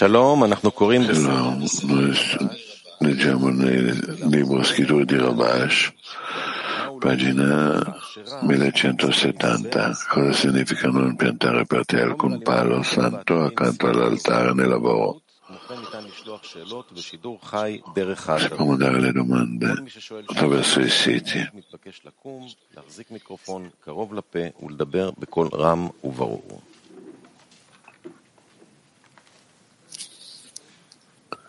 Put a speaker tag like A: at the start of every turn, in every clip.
A: Shalom, noi
B: leggiamo nel libro Scritture di Rabash, pagina 1170, cosa significa non piantare per te alcun palo santo accanto all'altare nel lavoro. Si può mandare le domande attraverso i siti.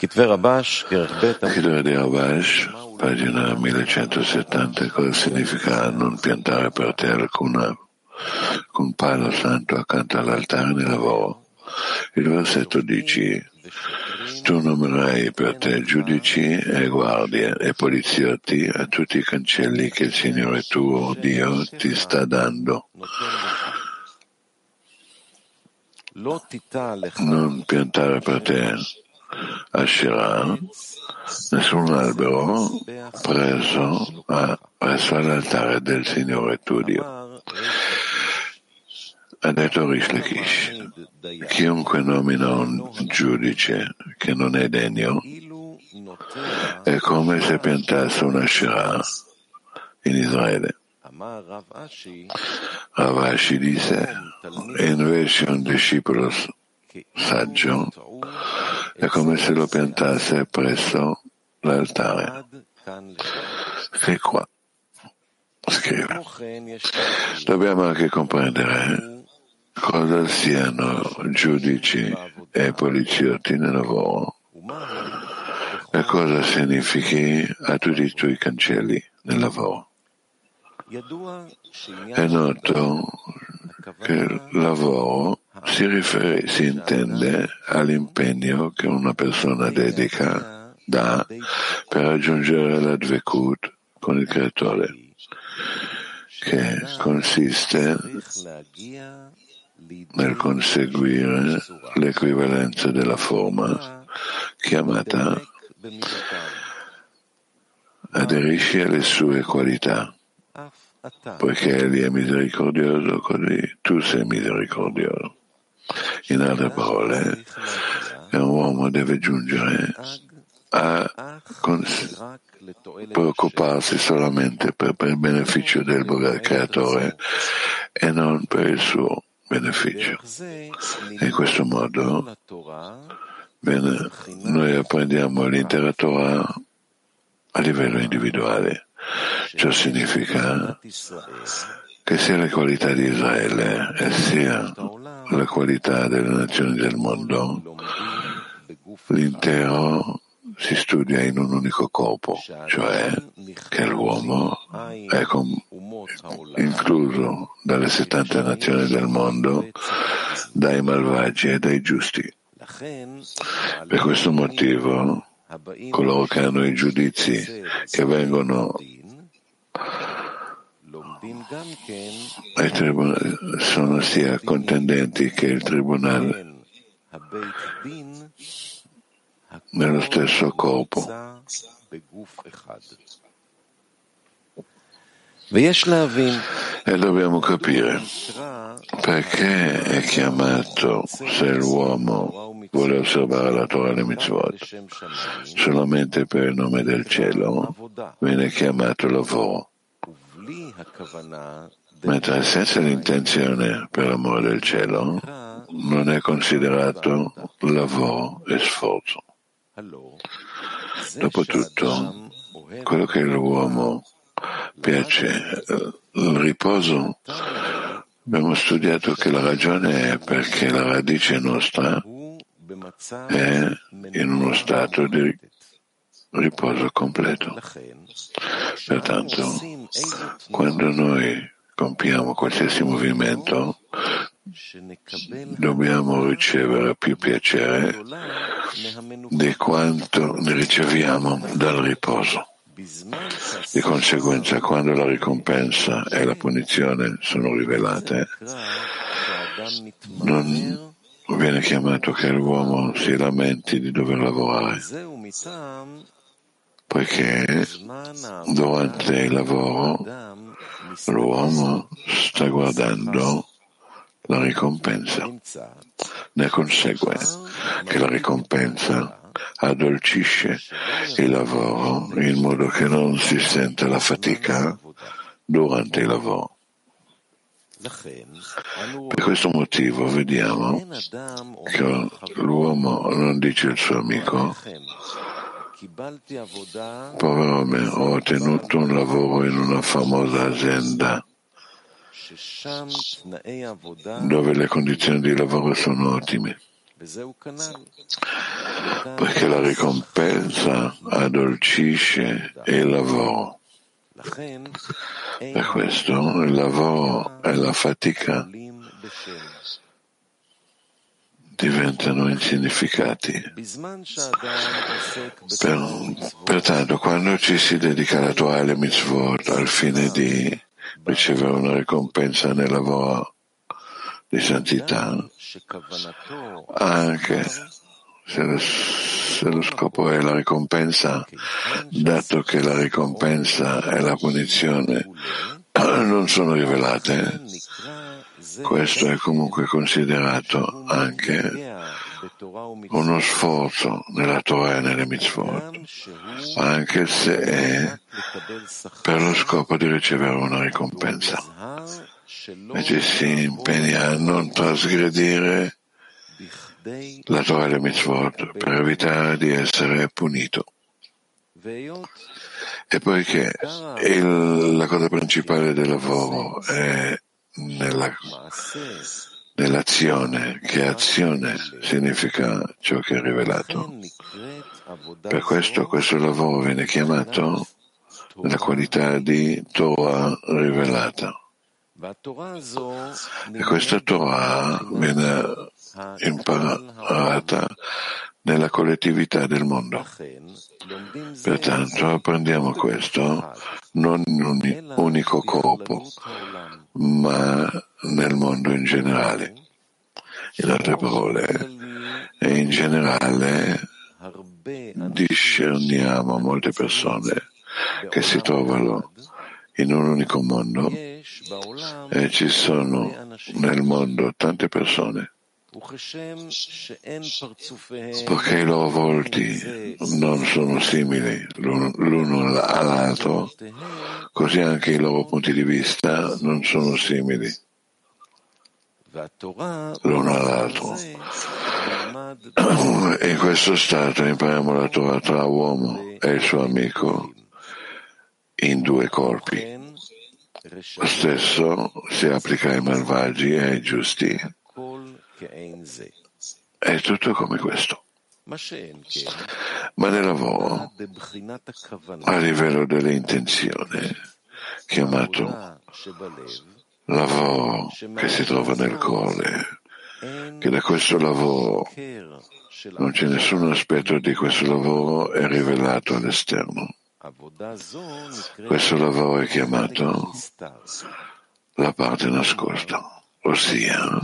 B: Scrittura di Rabash, pagina 1170, cosa significa non piantare per te alcuna, alcun palo santo accanto all'altare nel lavoro? Il versetto dice tu nomerai per te giudici e guardie e poliziotti a tutti i cancelli che il Signore tuo Dio ti sta dando. Non piantare per te Asherah, nessun albero preso a, presso l'altare del Signore tuo Dio. Ha detto Rish Lakish, chiunque nomina un giudice che non è degno è come se piantasse una Asherah in Israele. Ravashi disse, invece un discepolo saggio è come se lo piantasse presso l'altare. Che qua scrive. Dobbiamo anche comprendere cosa siano giudici e poliziotti nel lavoro e cosa significhi a tutti i tuoi cancelli nel lavoro. È noto che il lavoro si, rifer- si intende all'impegno che una persona dedica, dà per raggiungere la dvekut con il creatore, che consiste nel conseguire l'equivalenza della forma chiamata aderisci alle sue qualità poiché Egli è misericordioso, così tu sei misericordioso. In altre parole, un uomo deve giungere a preoccuparsi solamente per, per il beneficio del creatore e non per il suo beneficio. In questo modo bene, noi apprendiamo l'intera Torah a livello individuale. Ciò significa che sia la qualità di Israele e sia la qualità delle nazioni del mondo, l'intero si studia in un unico corpo, cioè che l'uomo è incluso dalle 70 nazioni del mondo, dai malvagi e dai giusti. Per questo motivo, coloro che hanno i giudizi che vengono sono sia contendenti che il tribunale nello stesso corpo. E dobbiamo capire perché è chiamato se l'uomo vuole osservare la Torah e le mitzvot solamente per il nome del cielo, viene chiamato lavoro mentre senza l'intenzione per l'amore del cielo non è considerato lavoro e sforzo. Dopotutto, quello che l'uomo piace, il riposo, abbiamo studiato che la ragione è perché la radice nostra è in uno stato di riposo completo. Pertanto, quando noi compiamo qualsiasi movimento, dobbiamo ricevere più piacere di quanto ne riceviamo dal riposo. Di conseguenza, quando la ricompensa e la punizione sono rivelate, non viene chiamato che l'uomo si lamenti di dover lavorare, poiché durante il lavoro l'uomo sta guardando la ricompensa Ne consegue che la ricompensa addolcisce il lavoro in modo che non si senta la fatica durante il lavoro. Per questo motivo vediamo che l'uomo non dice al suo amico povero me, ho ottenuto un lavoro in una famosa azienda. dove le condizioni di lavoro sono ottime. Perché la ricompensa addolcisce il lavoro. Per questo il lavoro e la fatica diventano insignificati. Per, pertanto, quando ci si dedica alla Torah e mitzvot al fine di ricevere una ricompensa nel lavoro di santità, anche se lo, se lo scopo è la ricompensa, dato che la ricompensa e la punizione non sono rivelate, questo è comunque considerato anche uno sforzo nella Torah e nelle mitzvot, anche se è per lo scopo di ricevere una ricompensa e ci si impegna a non trasgredire la Torah e le mitzvot per evitare di essere punito. E poiché il, la cosa principale del lavoro è nella, nell'azione, che azione significa ciò che è rivelato. Per questo questo lavoro viene chiamato nella qualità di Torah rivelata. E questa Torah viene imparata nella collettività del mondo. Pertanto apprendiamo questo non in un unico corpo, ma nel mondo in generale. In altre parole, in generale discerniamo molte persone che si trovano in un unico mondo e ci sono nel mondo tante persone Poiché i loro volti non sono simili l'uno all'altro, così anche i loro punti di vista non sono simili l'uno all'altro. In questo stato impariamo la Torah tra uomo e il suo amico in due corpi. Lo stesso si applica ai malvagi e ai giusti. È tutto come questo. Ma nel lavoro, a livello delle intenzioni, chiamato lavoro che si trova nel cuore, che da questo lavoro non c'è nessun aspetto di questo lavoro è rivelato all'esterno. Questo lavoro è chiamato la parte nascosta, ossia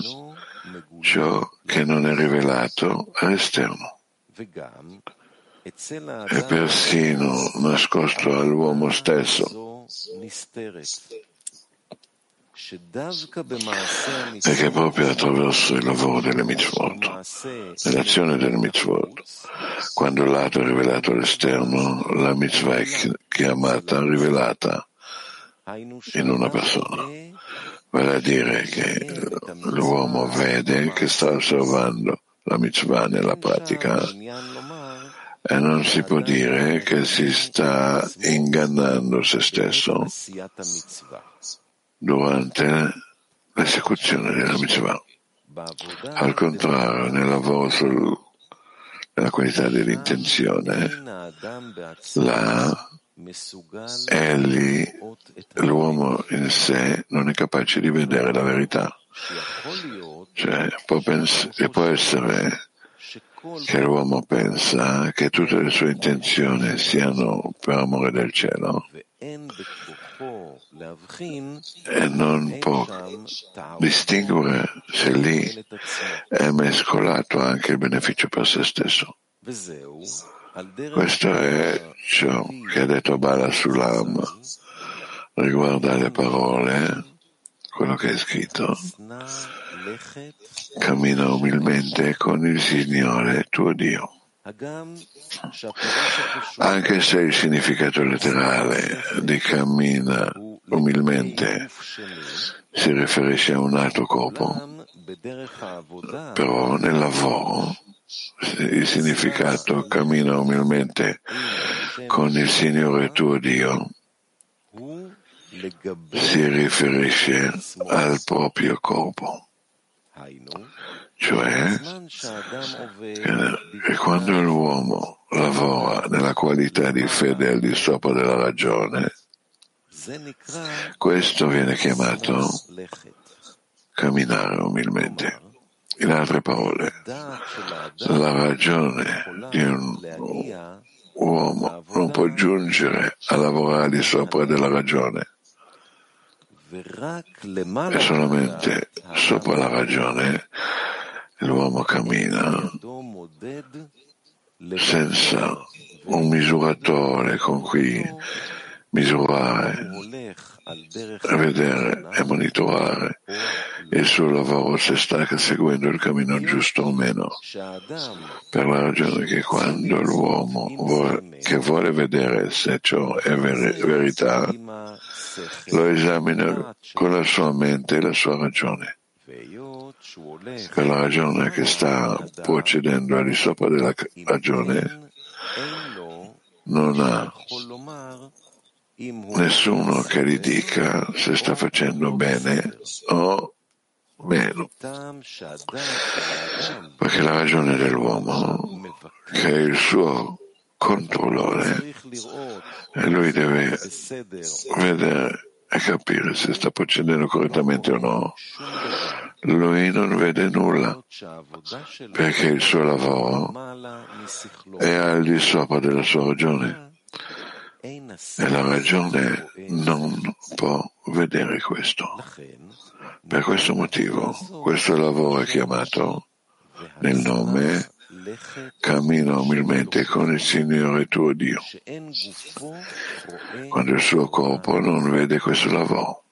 B: ciò che non è rivelato all'esterno è persino nascosto all'uomo stesso. Perché proprio attraverso il lavoro delle mitzvot, nell'azione delle mitzvot, quando l'atto è rivelato all'esterno, la mitzvah è chiamata rivelata in una persona. Vale a dire che l'uomo vede che sta osservando la mitzvah nella pratica e non si può dire che si sta ingannando se stesso durante l'esecuzione della mitzvah. Al contrario, nel lavoro sul, nella qualità dell'intenzione, là egli, l'uomo in sé, non è capace di vedere la verità. Cioè, può, pens- può essere che l'uomo pensa che tutte le sue intenzioni siano per amore del cielo e non può distinguere se lì è mescolato anche il beneficio per se stesso. Questo è ciò che ha detto Bala Sulam riguardo alle parole, quello che è scritto. cammina umilmente con il Signore tuo Dio. Anche se il significato letterale di cammina umilmente si riferisce a un altro corpo, però nel lavoro il significato cammina umilmente con il Signore tuo Dio si riferisce al proprio corpo. Cioè, che quando l'uomo lavora nella qualità di fede al di sopra della ragione, questo viene chiamato camminare umilmente. In altre parole, la ragione di un uomo non può giungere a lavorare di sopra della ragione. E solamente sopra la ragione l'uomo cammina senza un misuratore con cui misurare, vedere e monitorare il suo lavoro se sta seguendo il cammino giusto o meno, per la ragione che quando l'uomo vuole, che vuole vedere se ciò è ver- verità, lo esamina con la sua mente e la sua ragione. Per la ragione che sta procedendo al di sopra della ragione non ha nessuno che gli dica se sta facendo bene o meno. Perché la ragione dell'uomo, che è il suo controllore, e lui deve vedere e capire se sta procedendo correttamente o no. Lui non vede nulla perché il suo lavoro è al di sopra della sua ragione e la ragione non può vedere questo. Per questo motivo questo lavoro è chiamato nel nome cammina umilmente con il Signore tuo Dio, quando il suo corpo non vede questo lavoro.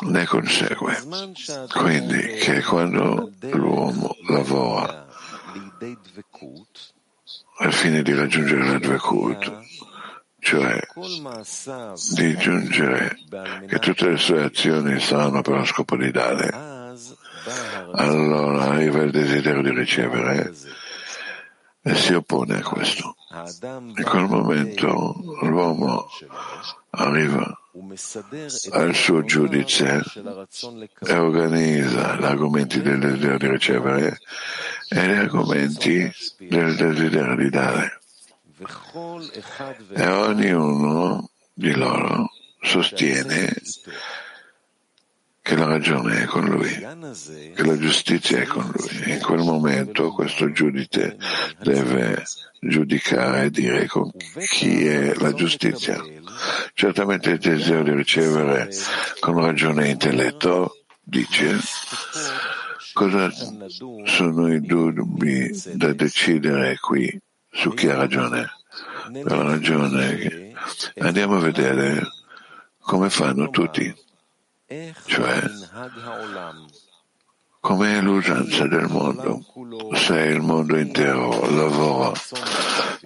B: Ne consegue quindi che quando l'uomo lavora al fine di raggiungere la Dvekut, cioè di giungere che tutte le sue azioni saranno per lo scopo di dare, allora arriva il desiderio di ricevere e si oppone a questo. In quel momento l'uomo arriva al suo giudice e organizza gli argomenti del desiderio di ricevere e gli argomenti del desiderio di dare. E ognuno di loro sostiene che la ragione è con lui, che la giustizia è con lui. In quel momento questo giudice deve giudicare e dire con chi è la giustizia. Certamente il desiderio di ricevere con ragione e intelletto dice cosa sono i dubbi da decidere qui su chi ha ragione. La ragione andiamo a vedere come fanno tutti cioè com'è l'usanza del mondo. Se il mondo intero lavora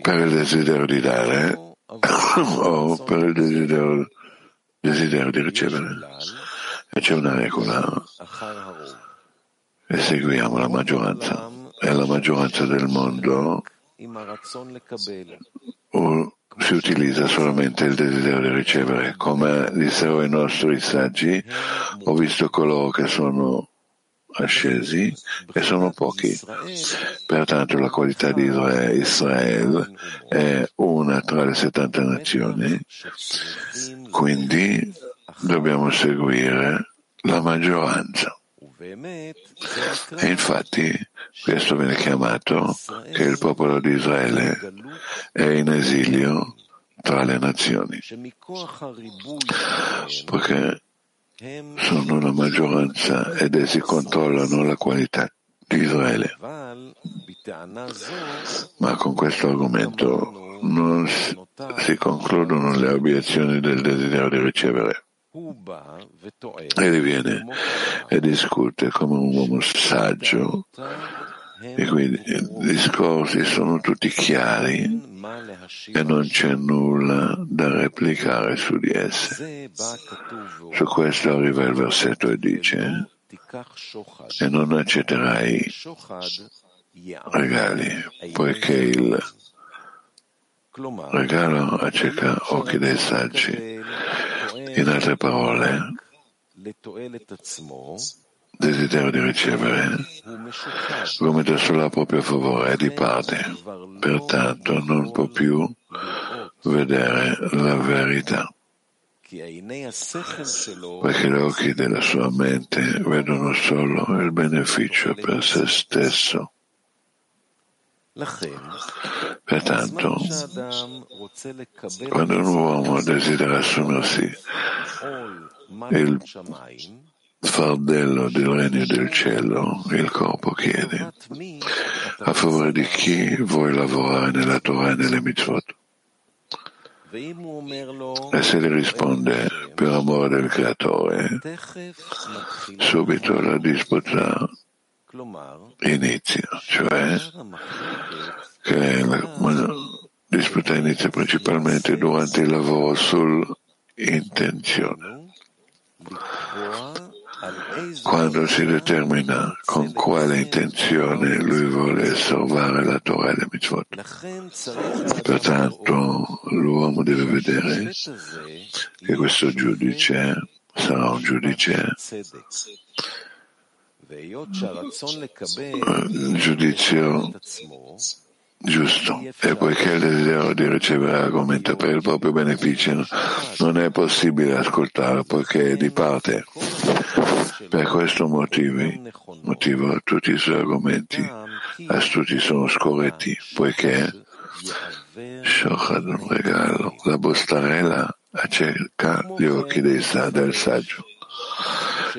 B: per il desiderio di dare o per il desiderio, desiderio di ricevere. E c'è una regola e seguiamo la maggioranza. E la maggioranza del mondo si utilizza solamente il desiderio di ricevere. Come dissero i nostri saggi, ho visto coloro che sono ascesi e sono pochi. Pertanto la qualità di Israele è una tra le 70 nazioni, quindi dobbiamo seguire la maggioranza. E infatti questo viene chiamato che il popolo di Israele è in esilio tra le nazioni, perché sono la maggioranza ed essi controllano la qualità di Israele. Ma con questo argomento non si concludono le obiezioni del desiderio di ricevere. Egli viene e discute come un uomo saggio. e quindi i discorsi sono tutti chiari e non c'è nulla da replicare su di esse. Su questo arriva il versetto e dice e non accetterai regali, poiché il regalo acceca occhi dei saggi. In altre parole, desiderio di ricevere gomita solo a proprio favore e di parte, pertanto non può più vedere la verità perché gli occhi della sua mente vedono solo il beneficio per se stesso. Pertanto, quando un uomo desidera assumersi il fardello del regno del cielo, il corpo chiede a favore di chi vuoi lavorare nella Torah e nelle mitzvot. E se gli risponde per amore del creatore, subito la disputa inizia, cioè che la disputa inizia principalmente durante il lavoro sull'intenzione quando si determina con quale intenzione lui vuole osservare la Torah e le mitzvot. Pertanto l'uomo deve vedere che questo giudice sarà un giudice giudizio giusto e poiché il desiderio di ricevere argomento per il proprio beneficio non è possibile ascoltare poiché è di parte. Per questo motivo, motivo tutti i suoi argomenti astuti sono scorretti poiché Shochad un regalo, la bostarella accerca gli occhi del saggio.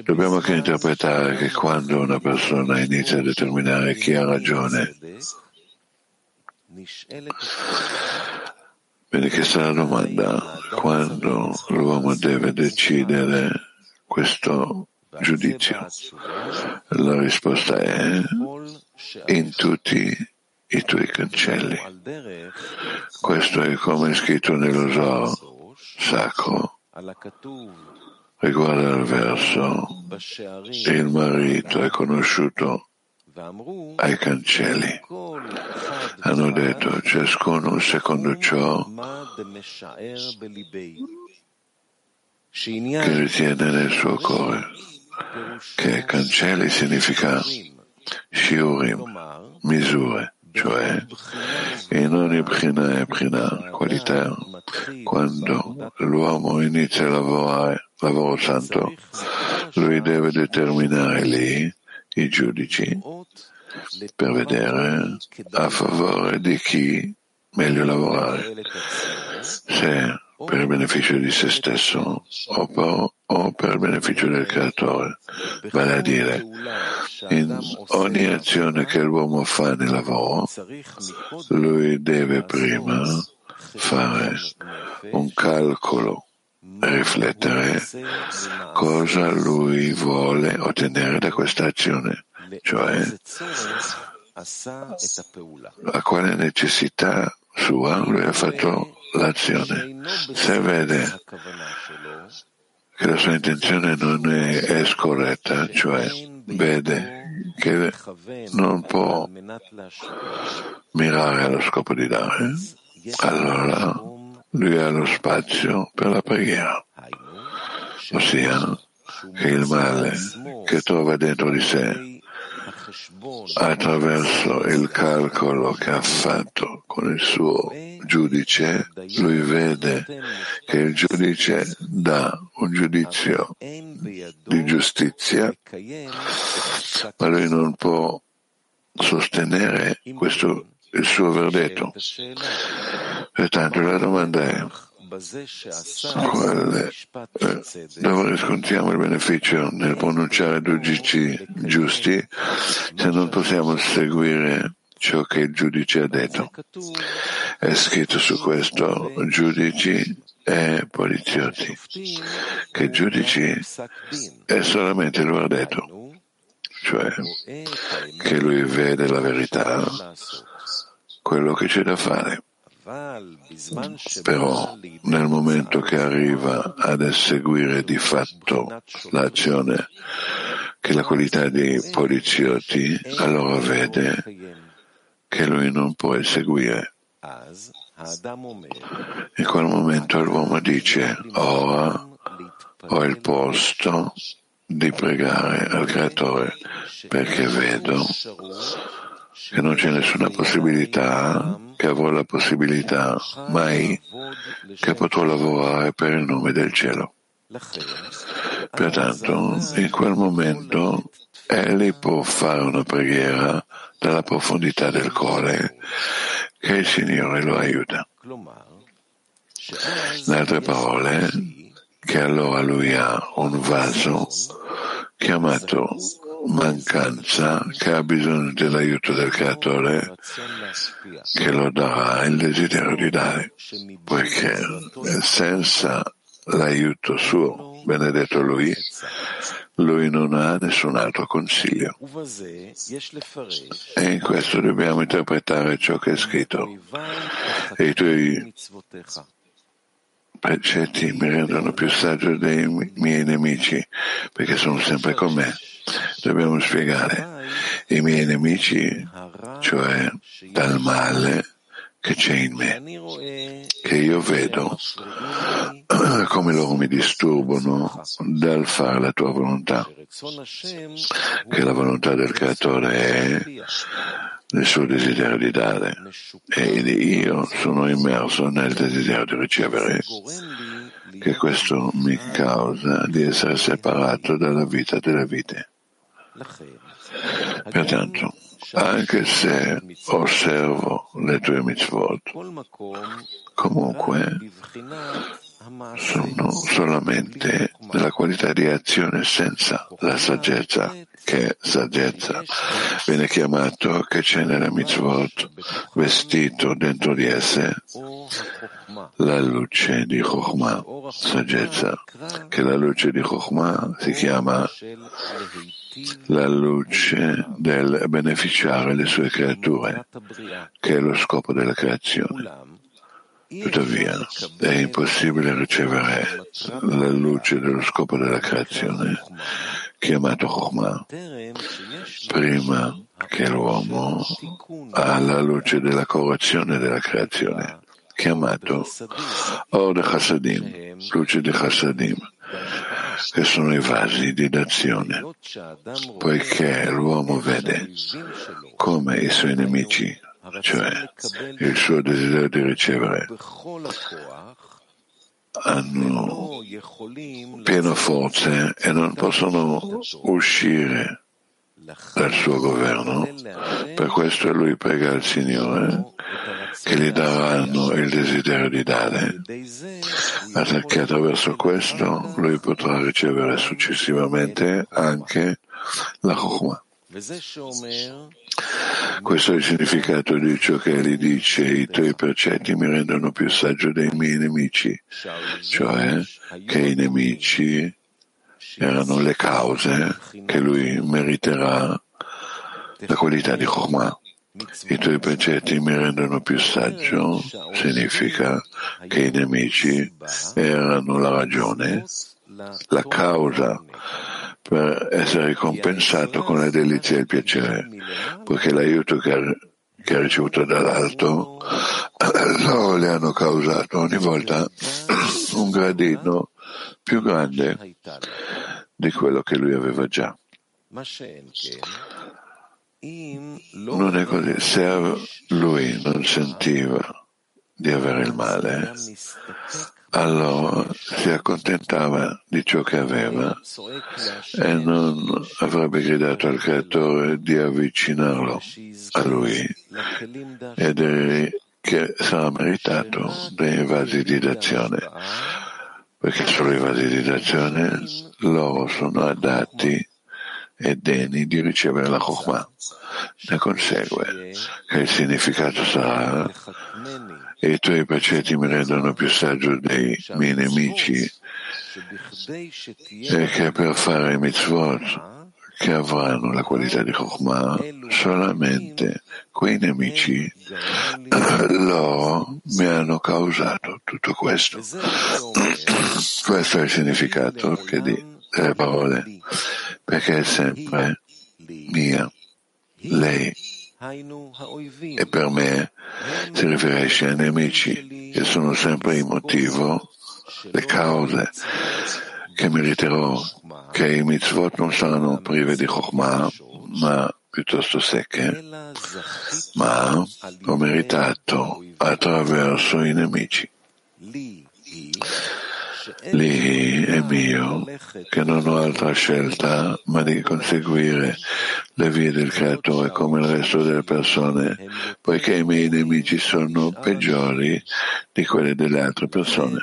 B: Dobbiamo anche interpretare che quando una persona inizia a determinare chi ha ragione, Viene chiesta la domanda quando l'uomo deve decidere questo giudizio. La risposta è in tutti i tuoi cancelli. Questo è come è scritto nello Zohar sacro. Riguardo al verso, il marito è conosciuto ai cancelli. Hanno detto ciascuno secondo ciò che ritiene nel suo cuore, che cancelli significa shiurim, misure, cioè in ogni prina e prina, qualità, quando l'uomo inizia a lavorare, lavoro santo, lui deve determinare lì i giudici per vedere a favore di chi meglio lavorare, se per il beneficio di se stesso o per, o per beneficio del creatore. Vale a dire, in ogni azione che l'uomo fa nel lavoro, lui deve prima fare un calcolo riflettere cosa lui vuole ottenere da questa azione, cioè a quale necessità sua lui ha fatto l'azione. Se vede che la sua intenzione non è, è scorretta, cioè vede che non può mirare allo scopo di dare, allora lui ha lo spazio per la preghiera, ossia che il male che trova dentro di sé attraverso il calcolo che ha fatto con il suo giudice, lui vede che il giudice dà un giudizio di giustizia, ma lui non può sostenere questo, il suo verdetto. Pertanto la domanda è quale, eh, dove riscontriamo il beneficio nel pronunciare giudici giusti se non possiamo seguire ciò che il giudice ha detto. È scritto su questo, giudici e poliziotti, che giudici è solamente il verdetto, cioè che lui vede la verità, quello che c'è da fare. Però nel momento che arriva ad eseguire di fatto l'azione che la qualità dei poliziotti, allora vede che lui non può eseguire. In quel momento l'uomo dice, ora ho il posto di pregare al Creatore perché vedo che non c'è nessuna possibilità, che avrò la possibilità mai che potrò lavorare per il nome del cielo. Pertanto, in quel momento, egli può fare una preghiera dalla profondità del cuore che il Signore lo aiuta. In altre parole, che allora lui ha un vaso chiamato mancanza che ha bisogno dell'aiuto del creatore che lo darà il desiderio di dare, poiché senza l'aiuto suo, benedetto lui, lui non ha nessun altro consiglio. E in questo dobbiamo interpretare ciò che è scritto. E i tuoi precetti mi rendono più saggio dei miei nemici, perché sono sempre con me. Dobbiamo spiegare. I miei nemici, cioè dal male che c'è in me, che io vedo come loro mi disturbano dal fare la tua volontà, che la volontà del creatore è nel suo desiderio di dare. E io sono immerso nel desiderio di ricevere, che questo mi causa di essere separato dalla vita delle vite. Pertanto, anche se osservo le tue mitzvot, comunque sono solamente nella qualità di azione senza la saggezza, che saggezza. Viene chiamato che c'è nella mitzvot vestito dentro di esse la luce di Chokhmah, saggezza, che la luce di Chokhmah si chiama la luce del beneficiare le sue creature, che è lo scopo della creazione. Tuttavia, è impossibile ricevere la luce dello scopo della creazione, chiamato Chokhmah, prima che l'uomo ha la luce della correzione della creazione, chiamato Or de Chassadim, luce di Chassadim, che sono i vasi di d'azione, poiché l'uomo vede come i suoi nemici cioè il suo desiderio di ricevere, hanno piena forza e non possono uscire dal suo governo. Per questo lui prega al Signore che gli daranno il desiderio di dare, perché attraverso questo lui potrà ricevere successivamente anche la Chokhmah. Questo è il significato di ciò che egli dice, i tuoi precetti mi rendono più saggio dei miei nemici, cioè che i nemici erano le cause che lui meriterà la qualità di Chokhmah. I tuoi precetti mi rendono più saggio significa che i nemici erano la ragione, la causa per essere ricompensato con le delizie e il piacere, poiché l'aiuto che ha, che ha ricevuto dall'alto loro le hanno causato ogni volta un gradino più grande di quello che lui aveva già. Non è così, se lui non sentiva di avere il male, allora si accontentava di ciò che aveva e non avrebbe gridato al creatore di avvicinarlo a lui ed che sarà meritato dei vasi di d'azione perché solo i vasi di d'azione loro sono adatti e degni di ricevere la Chokhmah. Ne consegue che il significato sarà i tuoi precetti mi rendono più saggio dei miei nemici e che per fare i mitzvot che avranno la qualità di Chokhmah solamente quei nemici loro mi hanno causato tutto questo. questo è il significato di, delle parole, perché è sempre mia, lei. E per me si riferisce ai nemici che sono sempre il motivo, le cause che meriterò che i mitzvot non saranno prive di Chokhmah, ma piuttosto secche, ma ho meritato attraverso i nemici. Lì è mio, che non ho altra scelta ma di conseguire le vie del Creatore come il resto delle persone, poiché i miei nemici sono peggiori di quelli delle altre persone.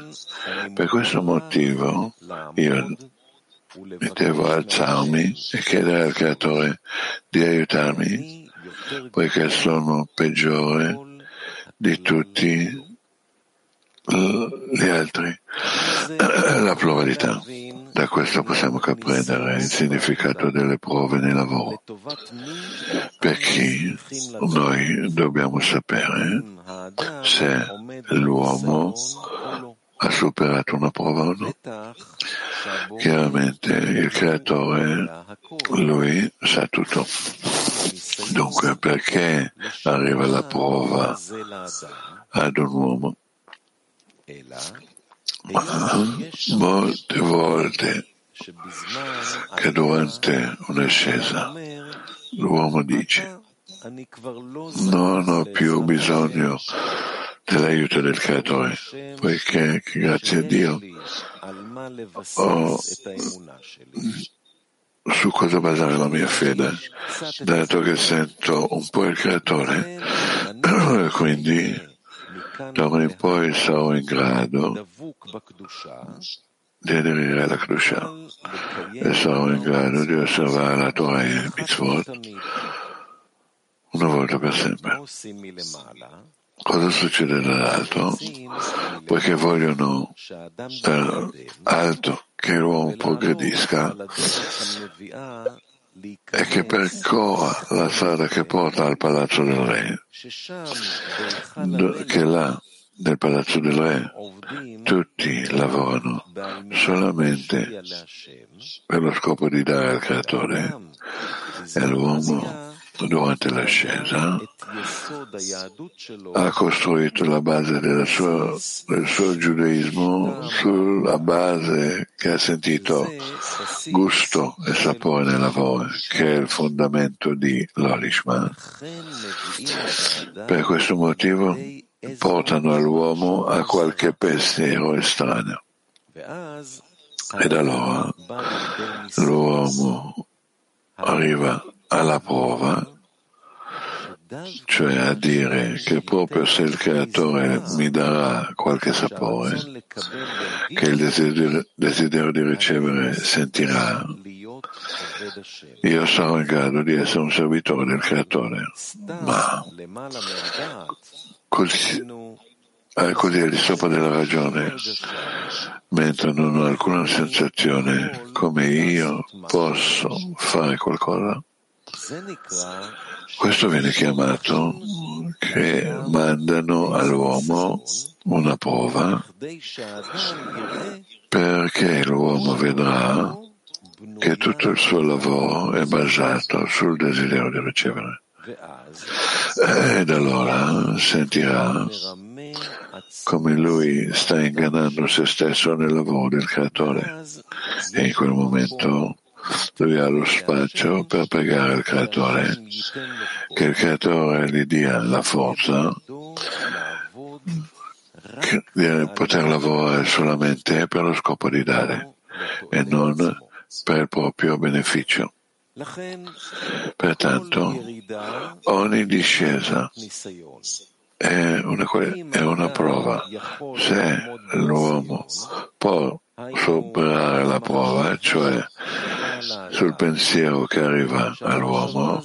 B: Per questo motivo io devo alzarmi e chiedere al Creatore di aiutarmi, poiché sono peggiore di tutti gli altri. La pluralità. Da questo possiamo comprendere il significato delle prove nel lavoro. Per chi noi dobbiamo sapere se l'uomo ha superato una prova o no. Chiaramente il creatore, lui sa tutto. Dunque perché arriva la prova ad un uomo? Ma molte volte che durante un'ascesa l'uomo dice non ho più bisogno dell'aiuto del creatore, poiché grazie a Dio ho su cosa basare la mia fede, dato che sento un po' il creatore, quindi da ora in poi sarò in grado di aderire alla Kedusha e sarò in grado di osservare la Torah e il mitzvot una volta per sempre. Cosa succede dall'alto? Poiché vogliono dall'alto che l'uomo progredisca e che percorra la strada che porta al palazzo del re, che là nel palazzo del re tutti lavorano solamente per lo scopo di dare al creatore. E l'uomo durante l'ascesa ha costruito la base sua, del suo giudaismo sulla base che ha sentito gusto e sapore nel lavoro, che è il fondamento di l'Olishma. Per questo motivo portano all'uomo a qualche pensiero estraneo. Ed allora l'uomo arriva alla prova, cioè a dire che proprio se il creatore mi darà qualche sapore, che il desiderio, desiderio di ricevere sentirà, io sarò in grado di essere un servitore del creatore. Ma così, così al di sopra della ragione, mentre non ho alcuna sensazione come io posso fare qualcosa, questo viene chiamato che mandano all'uomo una prova perché l'uomo vedrà che tutto il suo lavoro è basato sul desiderio di ricevere. Ed allora sentirà come lui sta ingannando se stesso nel lavoro del creatore e in quel momento lui ha lo spazio per pregare il creatore che il creatore gli dia la forza di poter lavorare solamente per lo scopo di dare e non per il proprio beneficio. Pertanto ogni discesa è una, è una prova. Se l'uomo può superare la prova, cioè sul pensiero che arriva all'uomo,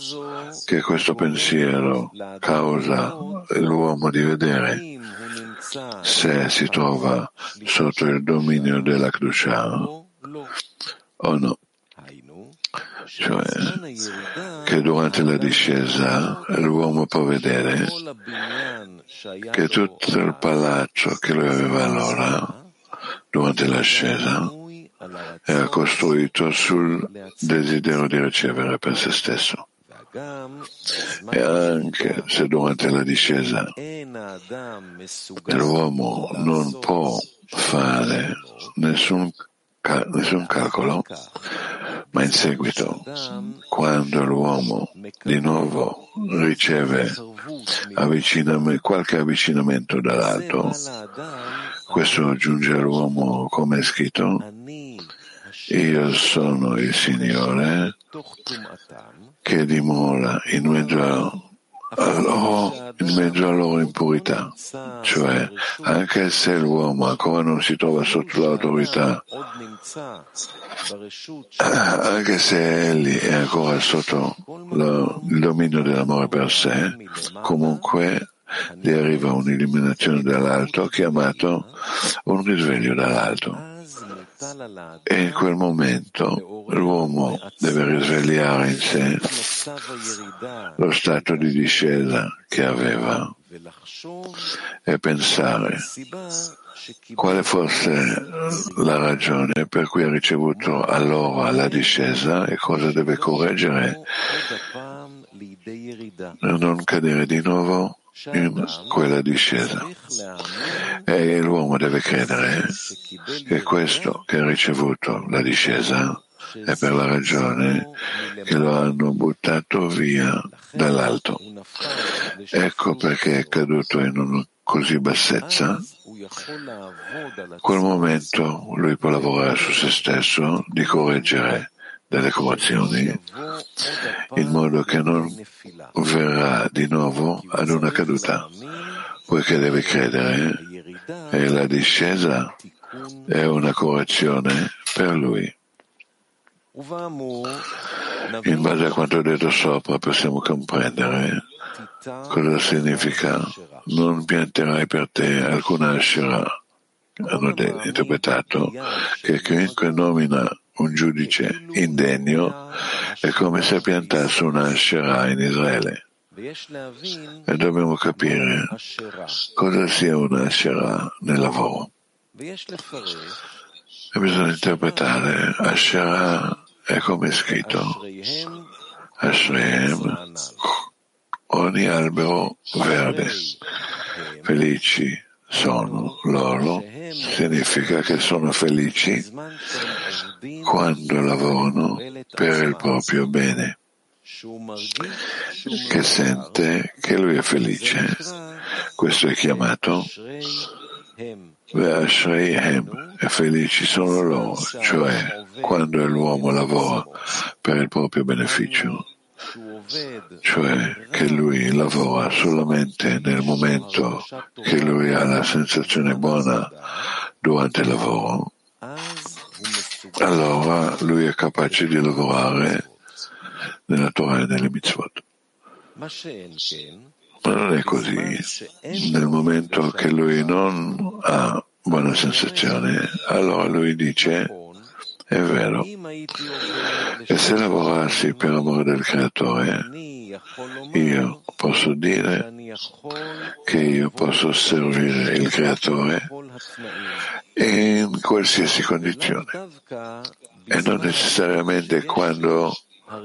B: che questo pensiero causa l'uomo di vedere se si trova sotto il dominio della Kdusha o no. Cioè che durante la discesa l'uomo può vedere che tutto il palazzo che lui aveva allora, durante l'ascesa, era costruito sul desiderio di ricevere per se stesso. E anche se durante la discesa l'uomo non può fare nessun, nessun calcolo, ma in seguito, quando l'uomo di nuovo riceve avvicinam- qualche avvicinamento dall'alto, questo aggiunge all'uomo come è scritto, io sono il Signore che dimora in mezzo a loro, in mezzo alla loro impurità, cioè anche se l'uomo ancora non si trova sotto l'autorità, anche se egli è ancora sotto lo, il dominio dell'amore per sé, comunque gli arriva un'illuminazione dall'alto chiamato un risveglio dall'alto. E in quel momento l'uomo deve risvegliare in sé lo stato di discesa che aveva e pensare quale fosse la ragione per cui ha ricevuto allora la discesa e cosa deve correggere per non cadere di nuovo in quella discesa. E l'uomo deve credere che questo che ha ricevuto la discesa è per la ragione che lo hanno buttato via dall'alto. Ecco perché è caduto in una così bassezza. Quel momento lui può lavorare su se stesso di correggere delle commozioni in modo che non verrà di nuovo ad una caduta, poiché deve credere e la discesa è una correzione per lui. In base a quanto detto sopra possiamo comprendere cosa significa non pianterai per te alcuna Asherah. Hanno interpretato che chiunque nomina un giudice indegno è come se piantasse una Asherah in Israele. E dobbiamo capire cosa sia una Asherah nel lavoro. E bisogna interpretare Asherah è come è scritto Ashrehem ogni albero verde felici sono loro significa che sono felici quando lavorano per il proprio bene. Che sente che lui è felice. Questo è chiamato Ve'ashreihem e felici sono loro, cioè quando l'uomo lavora per il proprio beneficio, cioè che lui lavora solamente nel momento che lui ha la sensazione buona durante il lavoro, allora lui è capace di lavorare nella Torah e nelle mitzvot. Ma non è così. Nel momento che lui non ha buona sensazione, allora lui dice è vero. E se lavorassi per amore del creatore, io posso dire che io posso servire il creatore in qualsiasi condizione e non necessariamente quando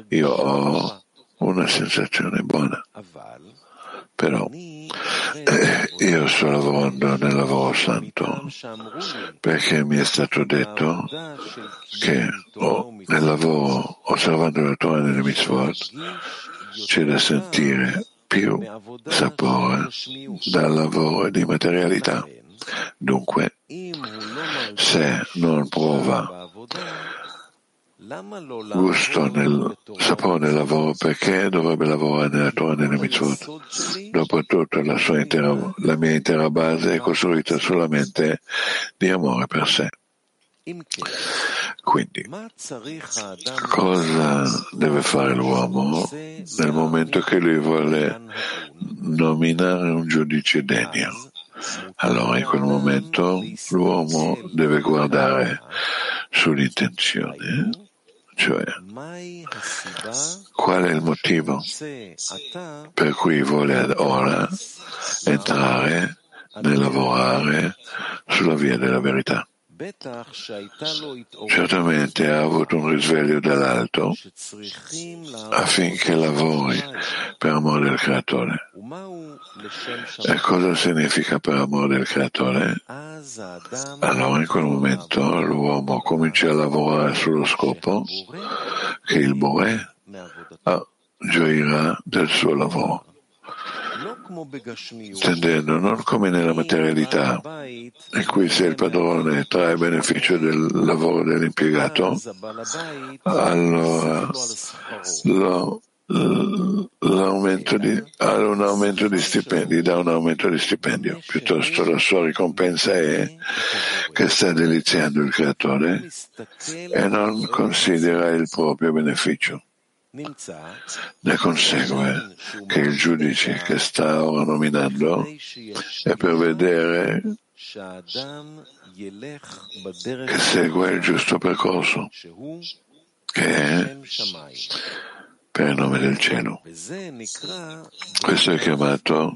B: io ho una sensazione buona. Però eh, io sto lavorando nel lavoro santo perché mi è stato detto che oh, nel lavoro osservando la Torah nelle mitzvot c'è da sentire più sapore dal lavoro di materialità. Dunque, se non prova gusto nel sapore nel lavoro, perché dovrebbe lavorare nella Torah e nelle mitzvot? Dopotutto la, intera, la mia intera base è costruita solamente di amore per sé. Quindi, cosa deve fare l'uomo nel momento che lui vuole nominare un giudice degno? Allora in quel momento l'uomo deve guardare sull'intenzione, cioè qual è il motivo per cui vuole ora entrare nel lavorare sulla via della verità. Certamente ha avuto un risveglio dall'alto affinché lavori per amore del creatore. E cosa significa per amore del creatore? Allora in quel momento l'uomo comincia a lavorare sullo scopo che il Bore gioirà del suo lavoro tendendo non come nella materialità, in cui se il padrone trae beneficio del lavoro dell'impiegato, allora lo, di, un aumento di stipendi, dà un aumento di stipendio, piuttosto la sua ricompensa è che sta deliziando il creatore e non considera il proprio beneficio. Ne consegue che il giudice che sta ora nominando è per vedere che segue il giusto percorso, che è per il nome del cielo. Questo è chiamato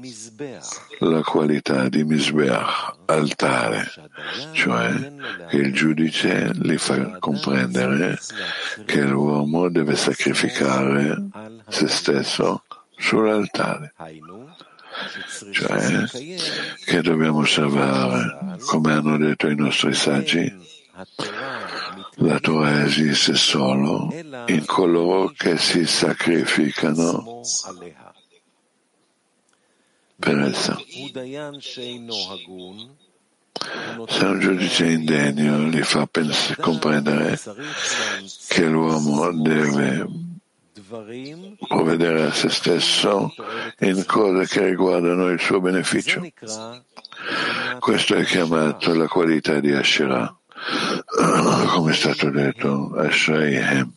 B: la qualità di Misbeach, altare, cioè che il giudice gli fa comprendere che l'uomo deve sacrificare se stesso sull'altare cioè che dobbiamo osservare, come hanno detto i nostri saggi, la Torah esiste solo in coloro che si sacrificano per essa. Se un giudice indegno gli fa pens- comprendere che l'uomo deve provvedere a se stesso in cose che riguardano il suo beneficio. Questo è chiamato la qualità di Asherah come è stato detto, Ashreihem,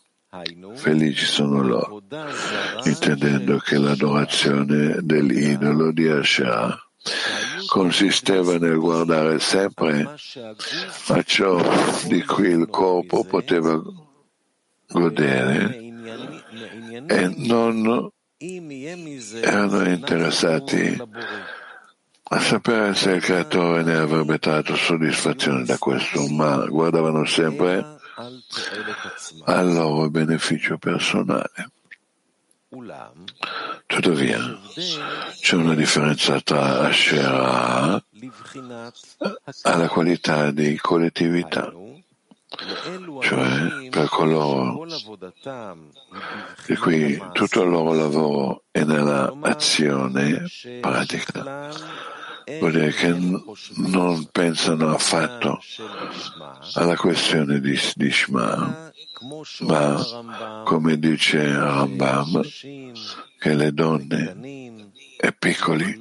B: felici sono loro, intendendo che l'adorazione dell'idolo di Asherah consisteva nel guardare sempre a ciò di cui il corpo poteva godere e non erano interessati a sapere se il creatore ne avrebbe tratto soddisfazione da questo, ma guardavano sempre al loro beneficio personale. Tuttavia, c'è una differenza tra Asherah alla qualità di collettività, cioè per coloro di cui tutto il loro lavoro è nella azione pratica vuol dire che non pensano affatto alla questione di, di Shema, ma come dice Rambam, che le donne e piccoli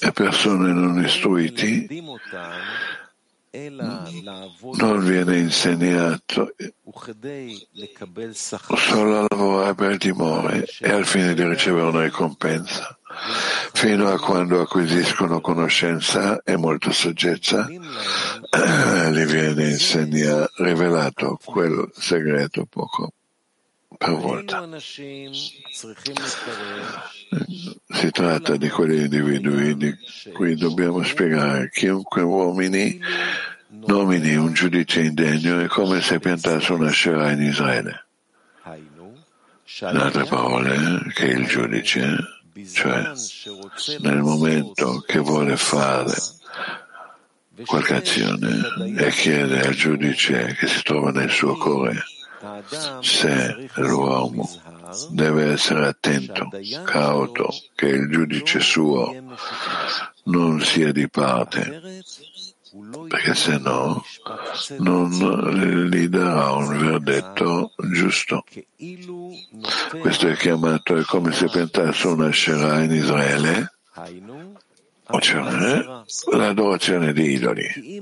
B: e persone non istruiti non viene insegnato solo a lavorare per timore e al fine di ricevere una ricompensa fino a quando acquisiscono conoscenza e molta saggezza, gli eh, viene insegnato, rivelato quel segreto poco per volta. Si tratta di quegli individui di cui dobbiamo spiegare chiunque uomini nomini un giudice indegno è come se piantasse una scera in Israele. In altre parole, che il giudice cioè nel momento che vuole fare qualche azione e chiede al giudice che si trova nel suo cuore se l'uomo deve essere attento, cauto, che il giudice suo non sia di parte, perché se no non gli darà un verdetto giusto. Questo è chiamato, è come se piantasse una Shera in Israele, cioè l'adorazione di idoli.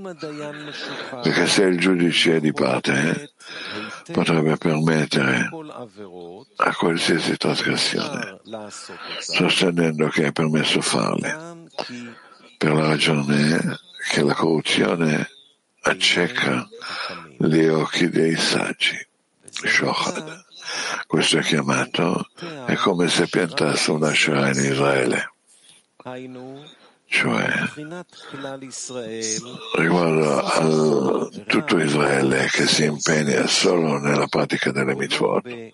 B: Perché se il giudice è di parte, potrebbe permettere a qualsiasi trasgressione, sostenendo che è permesso farle, per la ragione che la corruzione acceca gli occhi dei saggi. Shochad. Questo è chiamato, è come se piantasse una Shara in Israele cioè riguardo a tutto Israele che si impegna solo nella pratica delle mitzvot,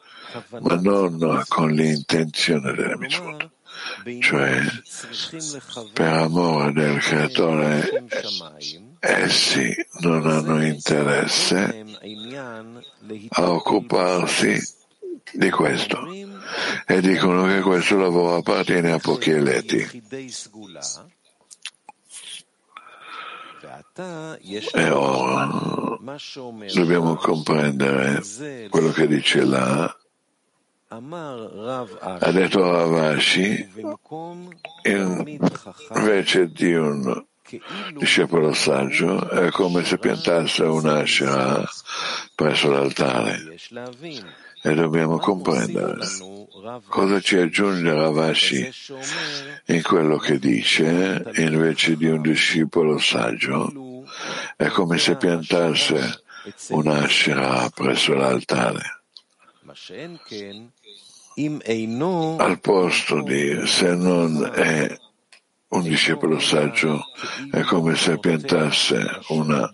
B: ma non con l'intenzione delle mitzvot. Cioè, per amore del creatore, essi non hanno interesse a occuparsi di questo e dicono che questo lavoro appartiene a pochi eletti. E ora dobbiamo comprendere quello che dice là. Ha detto Ravashi, invece di un discepolo saggio, è come se piantasse una Asherah presso l'altare. E dobbiamo comprendere cosa ci aggiunge Ravashi in quello che dice, invece di un discepolo saggio, è come se piantasse un'ascera presso l'altare. Al posto di se non è un discepolo saggio, è come se piantasse una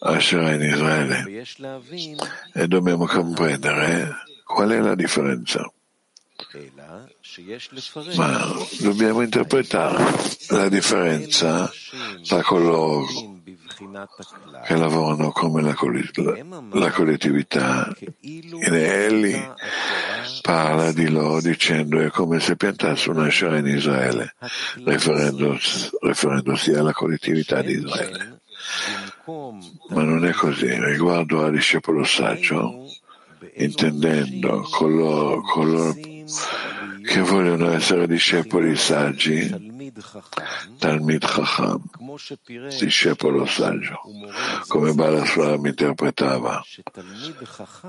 B: ascera in Israele. E dobbiamo comprendere qual è la differenza. Ma dobbiamo interpretare la differenza tra coloro che lavorano come la, la collettività. In Eli parla di loro dicendo è come se piantasse una sciara in Israele, riferendosi, riferendosi alla collettività di Israele. Ma non è così. Riguardo al discepolo saggio, intendendo coloro, coloro che vogliono essere discepoli saggi, Talmid Chacham, discepolo saggio, come Balaswaram interpretava,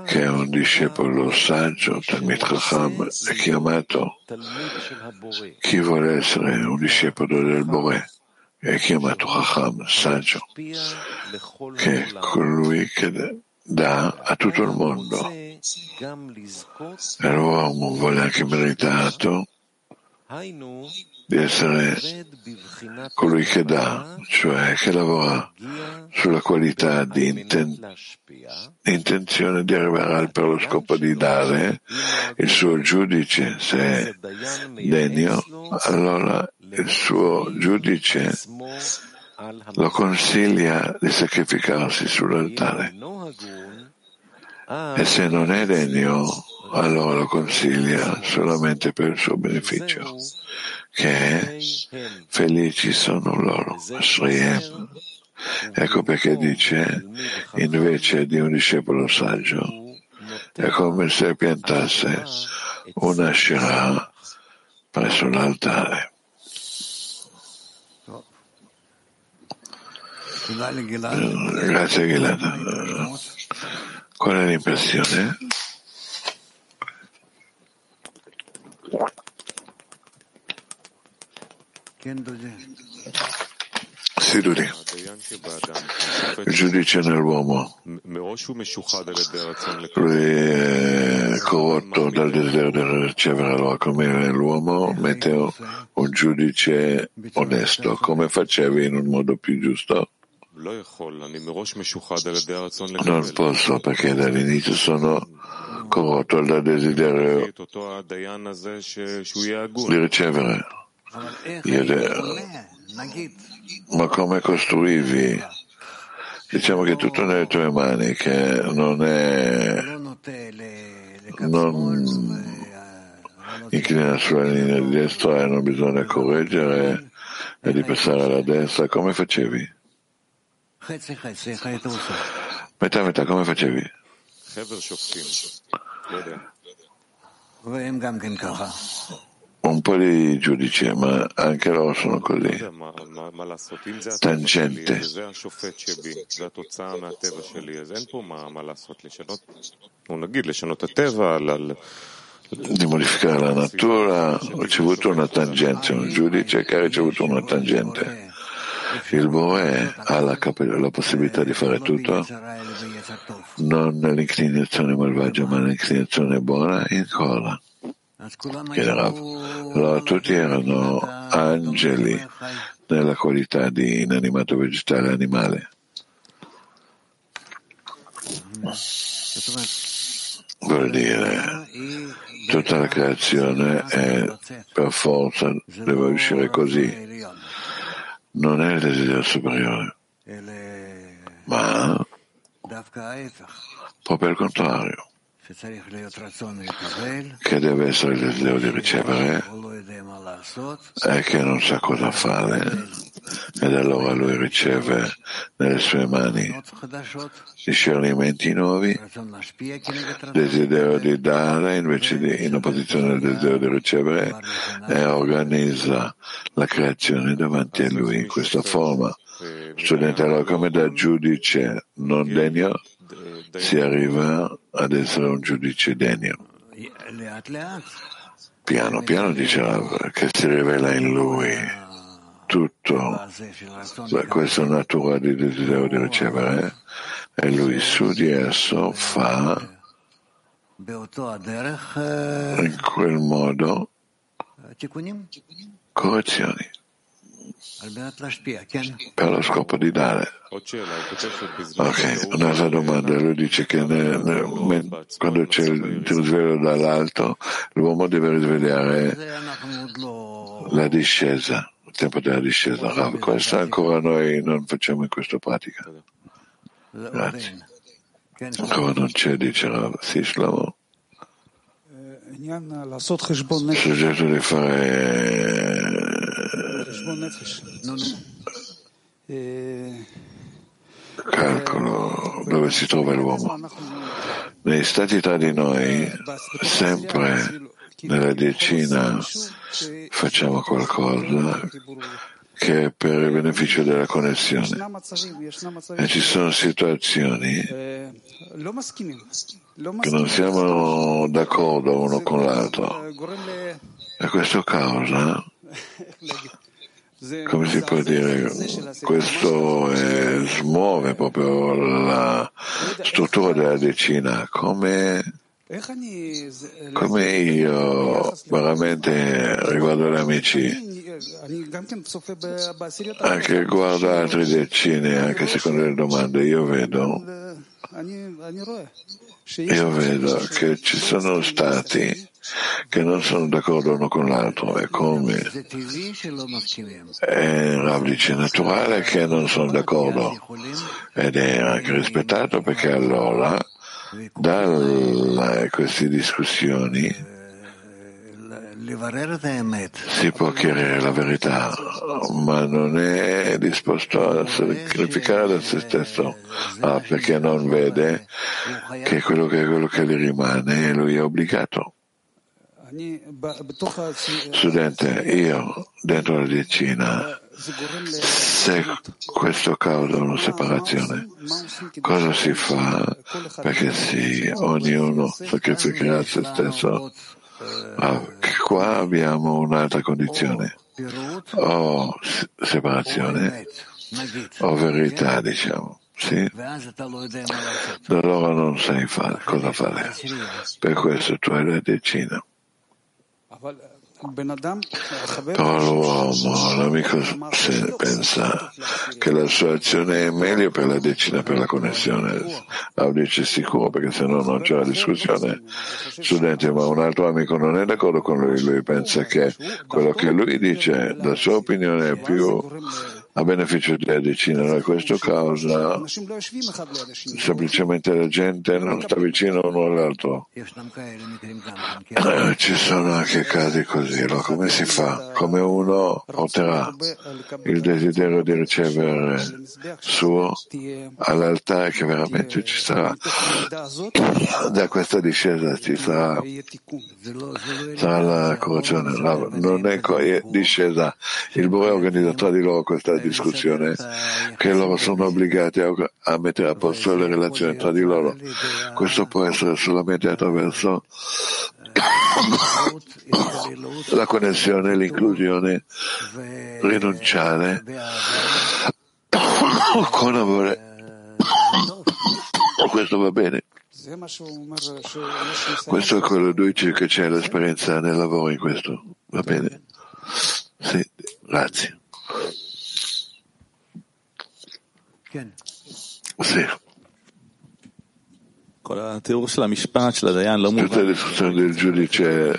B: che è un discepolo saggio, Talmid Chacham è chiamato chi vuole essere un discepolo del Bore è chiamato Chacham, saggio, che è colui che dà a tutto il mondo. E l'uomo vuole anche meritato di essere colui che dà, cioè che lavora sulla qualità di inten- intenzione di arrivare per lo scopo di dare il suo giudice, se è degno, allora il suo giudice lo consiglia di sacrificarsi sull'altare. E se non è degno, allora lo consiglia solamente per il suo beneficio, che felici sono loro. Shriem. Ecco perché dice, invece di un discepolo saggio, è come se piantasse una shira presso l'altare. Grazie Gilad. Qual è l'impressione? Siduri, il giudice nell'uomo, lui è corrotto dal desiderio di ricevere allora come l'uomo mette un giudice onesto, come facevi in un modo più giusto? Non posso perché dall'inizio sono corrotto dal desiderio di ricevere. Ma come costruivi? Diciamo che tutto nelle tue mani, che non è non inclina sulla linea di destra e non bisogna correggere e di passare alla destra, come facevi? Metà metà, come facevi? Un po' di giudici, ma anche loro sono così. Tangente. Di modificare la natura, ho ricevuto una tangente, un giudice che ha ricevuto una tangente. Il Boe ha la, la, possibilità di fare tutto, non nell'inclinazione malvagia, ma nell'inclinazione buona in cola. Allora tutti erano angeli nella qualità di inanimato vegetale animale. Vuol dire, tutta la creazione è per forza, deve uscire così. Non è il desiderio superiore, ma proprio il contrario che deve essere il desiderio di ricevere. E che non sa cosa fare. Ed allora lui riceve nelle sue mani discernimenti nuovi, desiderio di dare invece di in opposizione al desiderio di ricevere e organizza la creazione davanti a lui in questa forma. Studente, allora come da giudice non degno si arriva ad essere un giudice degno. Piano piano dice che si rivela in lui tutto. Questa natura di desiderio di ricevere e lui su di esso fa in quel modo correzioni per lo scopo di dare. Ok, un'altra domanda. Lui dice che nel, nel, quando c'è il risveglio dall'alto, l'uomo deve risvegliare la discesa, il tempo della discesa. Questo ancora noi non facciamo in questa pratica. Grazie. Ancora non c'è, dice Rav. Sì, Shlomo. Il soggetto di fare calcolo dove si trova l'uomo. Negli stati tra di noi, sempre nella decina, facciamo qualcosa che è per il beneficio della connessione. E ci sono situazioni che non siamo d'accordo uno con l'altro. E questo causa come si può dire, questo è, smuove proprio la struttura della decina, come, come io veramente riguardo gli amici, anche riguardo altre decine, anche secondo le domande, io vedo, io vedo che ci sono stati che non sono d'accordo uno con l'altro è come è Rav dice naturale che non sono d'accordo ed è anche rispettato perché allora da queste discussioni si può chiarire la verità, ma non è disposto a sacrificare da se stesso, ah, perché non vede che quello che, quello che gli rimane lui è obbligato. Studente, io dentro la decina, se questo causa una separazione, cosa si fa perché sì, ognuno sacrificherà se stesso? Ah, qua abbiamo un'altra condizione, o separazione o verità, diciamo. Sì? Da allora non sai fare, cosa fare. Per questo tu hai la decina. Però l'uomo, l'amico se pensa che la sua azione è meglio per la decina, per la connessione. Ah, dice sicuro perché se no non c'è la discussione. Studente, ma un altro amico non è d'accordo con lui, lui pensa che quello che lui dice, la sua opinione è più a beneficio della decina. Da questo causa semplicemente la gente non sta vicino uno all'altro. Ci sono anche casi così, allora come si fa come uno otterrà il desiderio di ricevere suo all'altare che veramente ci sarà. Da questa discesa ci sarà, sarà la correzione. Non è discesa. Il Bore organizza tra di loro questa discussione che loro sono obbligati a, a mettere a posto le relazioni tra di loro. Questo può essere solamente attraverso la connessione, l'inclusione, rinunciare con amore. Questo va bene. Questo è quello che dice che c'è l'esperienza nel lavoro in questo. Va bene? Sì, grazie. Sì. Tutta la discussione del giudice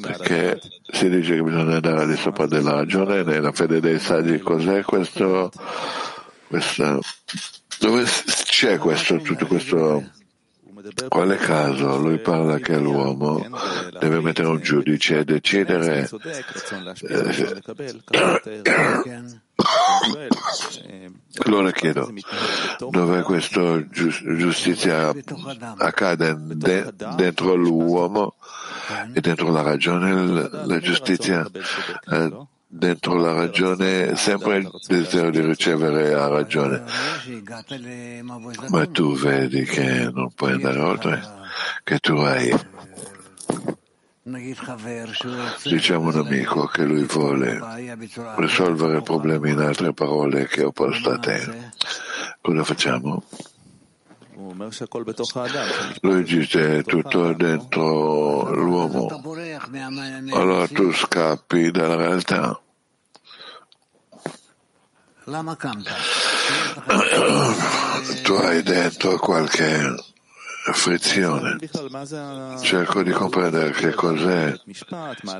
B: perché si dice che bisogna andare al di sopra della ragione nella fede dei saggi cos'è questo, questo dove c'è questo tutto questo quale caso? Lui parla che l'uomo deve mettere un giudice e decidere eh, allora chiedo, dove questa giustizia accade? De, dentro l'uomo e dentro la ragione, la giustizia eh, dentro la ragione, sempre il desiderio di ricevere la ragione. Ma tu vedi che non puoi andare oltre, che tu hai Diciamo un amico che lui vuole risolvere problemi in altre parole che ho posto a te. Cosa facciamo? Lui dice tutto dentro l'uomo. Allora tu scappi dalla realtà. tu hai dentro qualche frizione. Cerco di comprendere che cos'è.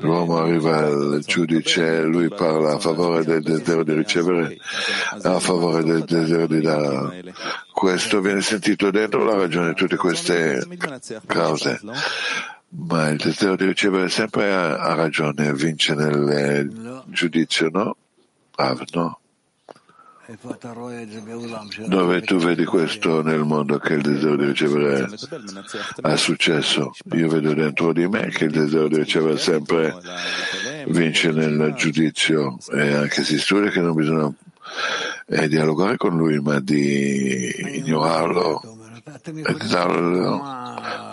B: L'uomo arriva al giudice, lui parla a favore del desiderio di ricevere, a favore del desiderio di dare. Questo viene sentito dentro la ragione di tutte queste cause. Ma il desiderio di ricevere sempre ha ragione, vince nel giudizio, no? Ah, no. Dove tu vedi questo nel mondo che il desiderio di ricevere ha successo? Io vedo dentro di me che il desiderio di ricevere sempre vince nel giudizio e anche si studia che non bisogna eh, dialogare con lui ma di ignorarlo.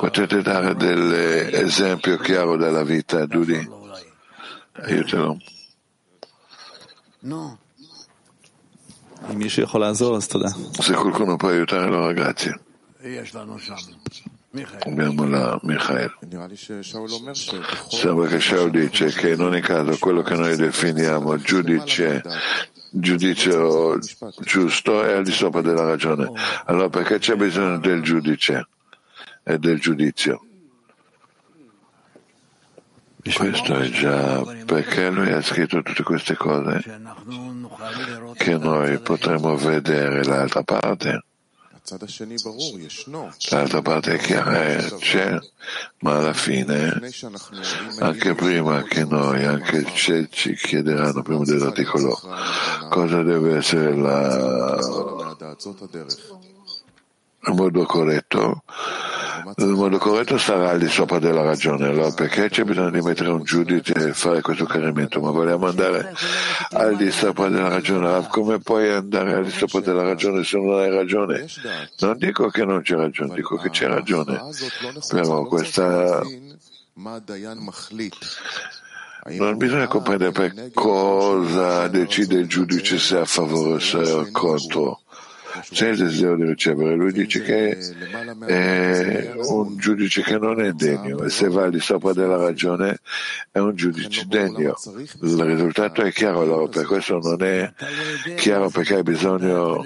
B: Potete dare dell'esempio chiaro della vita, Dudi? Aiutalo. No. Se qualcuno può aiutare allora grazie. Abbiamo la Michael. Sembra che Shaul dice che in ogni caso quello che noi definiamo giudice, giudizio giusto è al di sopra della ragione. Allora perché c'è bisogno del giudice e del giudizio? Questo è già perché lui ha scritto tutte queste cose che noi potremo vedere l'altra parte. L'altra parte è chiara, eh, c'è, ma alla fine, anche prima che noi, anche se ci chiederanno prima dell'articolo cosa deve essere la, il modo corretto, il modo corretto sarà al di sopra della ragione. Allora perché c'è bisogno di mettere un giudice e fare questo chiarimento? Ma vogliamo andare al di sopra della ragione. Come puoi andare al di sopra della ragione se non hai ragione? Non dico che non c'è ragione, dico che c'è ragione. Però questa non bisogna comprendere per cosa decide il giudice se è a favore o se è contro c'è il desiderio di ricevere. Lui dice che è un giudice che non è degno e se va al di sopra della ragione è un giudice degno. Il risultato è chiaro allora, per questo non è chiaro perché hai bisogno,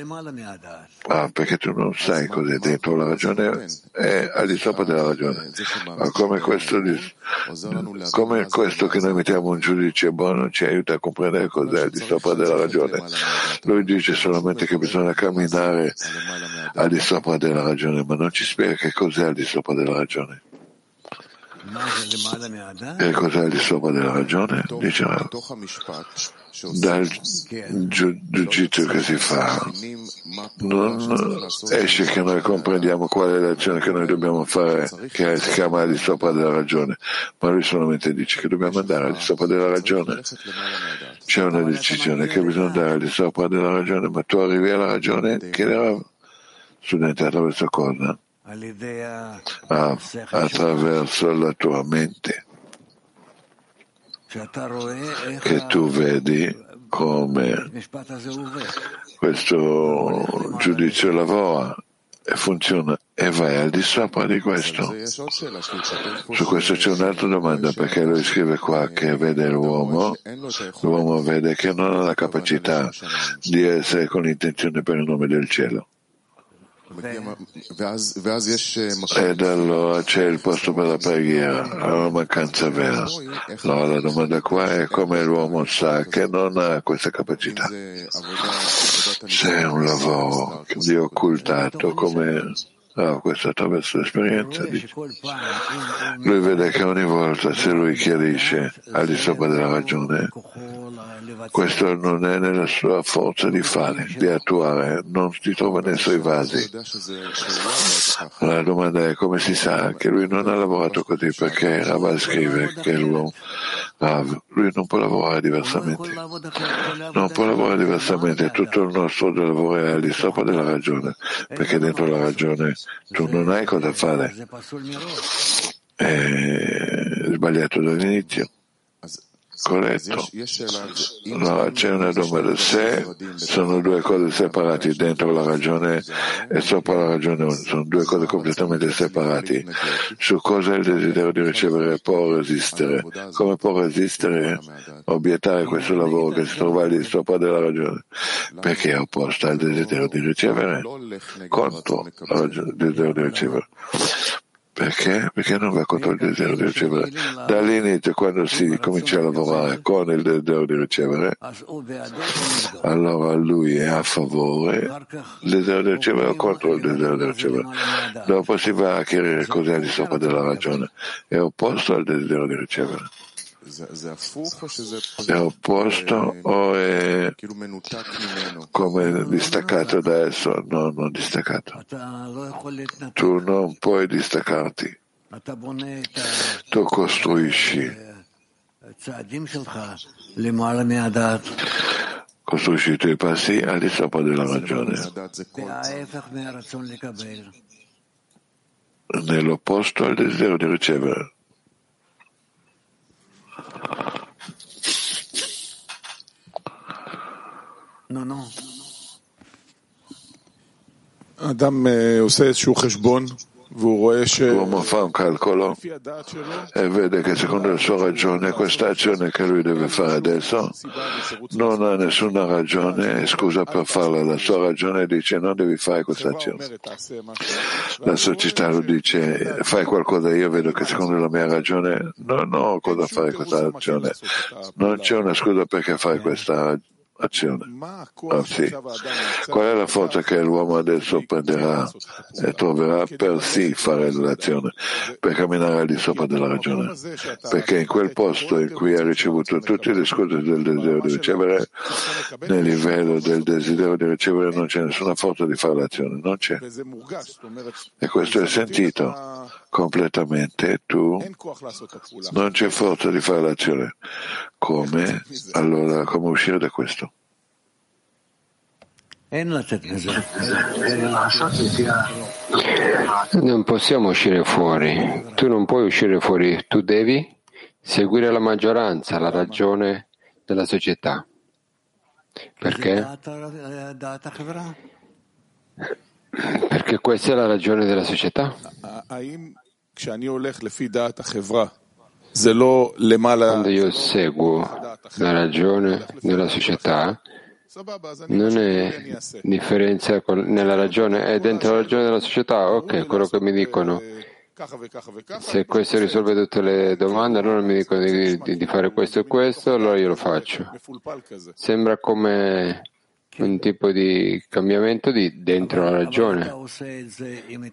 B: ah, perché tu non sai cos'è dentro la ragione, è al di sopra della ragione. Ma come questo, come questo che noi mettiamo un giudice buono ci aiuta a comprendere cos'è al di sopra della ragione. Lui dice solamente che bisogna camminare al di sopra della ragione, ma non ci spiega che cos'è al di sopra della ragione. E cos'è di sopra della ragione? Dice dal giudizio che si fa non esce che noi comprendiamo qual è l'azione che noi dobbiamo fare che si chiama al di sopra della ragione ma lui solamente dice che dobbiamo andare al di sopra della ragione c'è una decisione che bisogna andare al di sopra della ragione ma tu arrivi alla ragione che era studente attraverso cosa? Ah, attraverso la tua mente. Che tu vedi come questo giudizio lavora e funziona e vai al di sopra di questo. Su questo c'è un'altra domanda perché lui scrive qua che vede l'uomo, l'uomo vede che non ha la capacità di essere con l'intenzione per il nome del cielo. Ed allora c'è il posto per la preghiera, la mancanza vera. Allora la domanda qua è come l'uomo sa che non ha questa capacità. Se è un lavoro di occultato come Ah, questo attraverso l'esperienza. Lui vede che ogni volta se lui chiarisce al di sopra della ragione, questo non è nella sua forza di fare, di attuare, non si trova nei suoi vasi. La domanda è come si sa che lui non ha lavorato così perché Rav scrive che lui non può lavorare diversamente. Non può lavorare diversamente, tutto il nostro lavoro è di sopra della ragione, perché dentro la ragione tu non hai cosa fare. È sbagliato dall'inizio. Corretto. No, c'è una domanda. Se sono due cose separate dentro la ragione e sopra la ragione, sono due cose completamente separate. Su cosa il desiderio di ricevere può resistere? Come può resistere, obiettare questo lavoro che si trova lì sopra della ragione? Perché è opposta al desiderio di ricevere contro il desiderio di ricevere. Perché? Perché non va contro il desiderio di ricevere. Dall'inizio, quando si comincia a lavorare con il desiderio di ricevere, allora lui è a favore del desiderio di ricevere o contro il desiderio di ricevere. Dopo si va a chiarire cos'è di sopra della ragione. È opposto al desiderio di ricevere. È opposto o è come distaccato da esso? No, non distaccato. Tu non puoi distaccarti. Tu costruisci. Costruisci i tuoi passi al di sopra della ragione. Nell'opposto al desiderio di ricevere.
A: אדם עושה איזשהו חשבון
B: L'uomo fa un calcolo e vede che secondo la sua ragione questa azione che lui deve fare adesso non ha nessuna ragione e scusa per farla. La sua ragione dice non devi fare questa azione. La società lo dice fai qualcosa, io vedo che secondo la mia ragione non ho cosa fare questa azione. Non c'è una scusa perché fai questa azione azione. Ah, sì. Qual è la forza che l'uomo adesso prenderà e troverà per sì fare l'azione, per camminare al di sopra della ragione? Perché in quel posto in cui ha ricevuto tutte le scuse del desiderio di ricevere, nel livello del desiderio di ricevere non c'è nessuna forza di fare l'azione, non c'è. E questo è sentito completamente, tu non c'è forza di fare l'azione. Come? Allora, come uscire da questo?
C: Non possiamo uscire fuori. Tu non puoi uscire fuori. Tu devi seguire la maggioranza, la ragione della società. Perché? Perché questa è la ragione della società. Quando io seguo la ragione della società, non è differenza nella ragione, è dentro la ragione della società, ok, quello che mi dicono. Se questo risolve tutte le domande, allora mi dicono di, di, fare questo e questo, allora io lo faccio. Sembra come un tipo di cambiamento di dentro la ragione.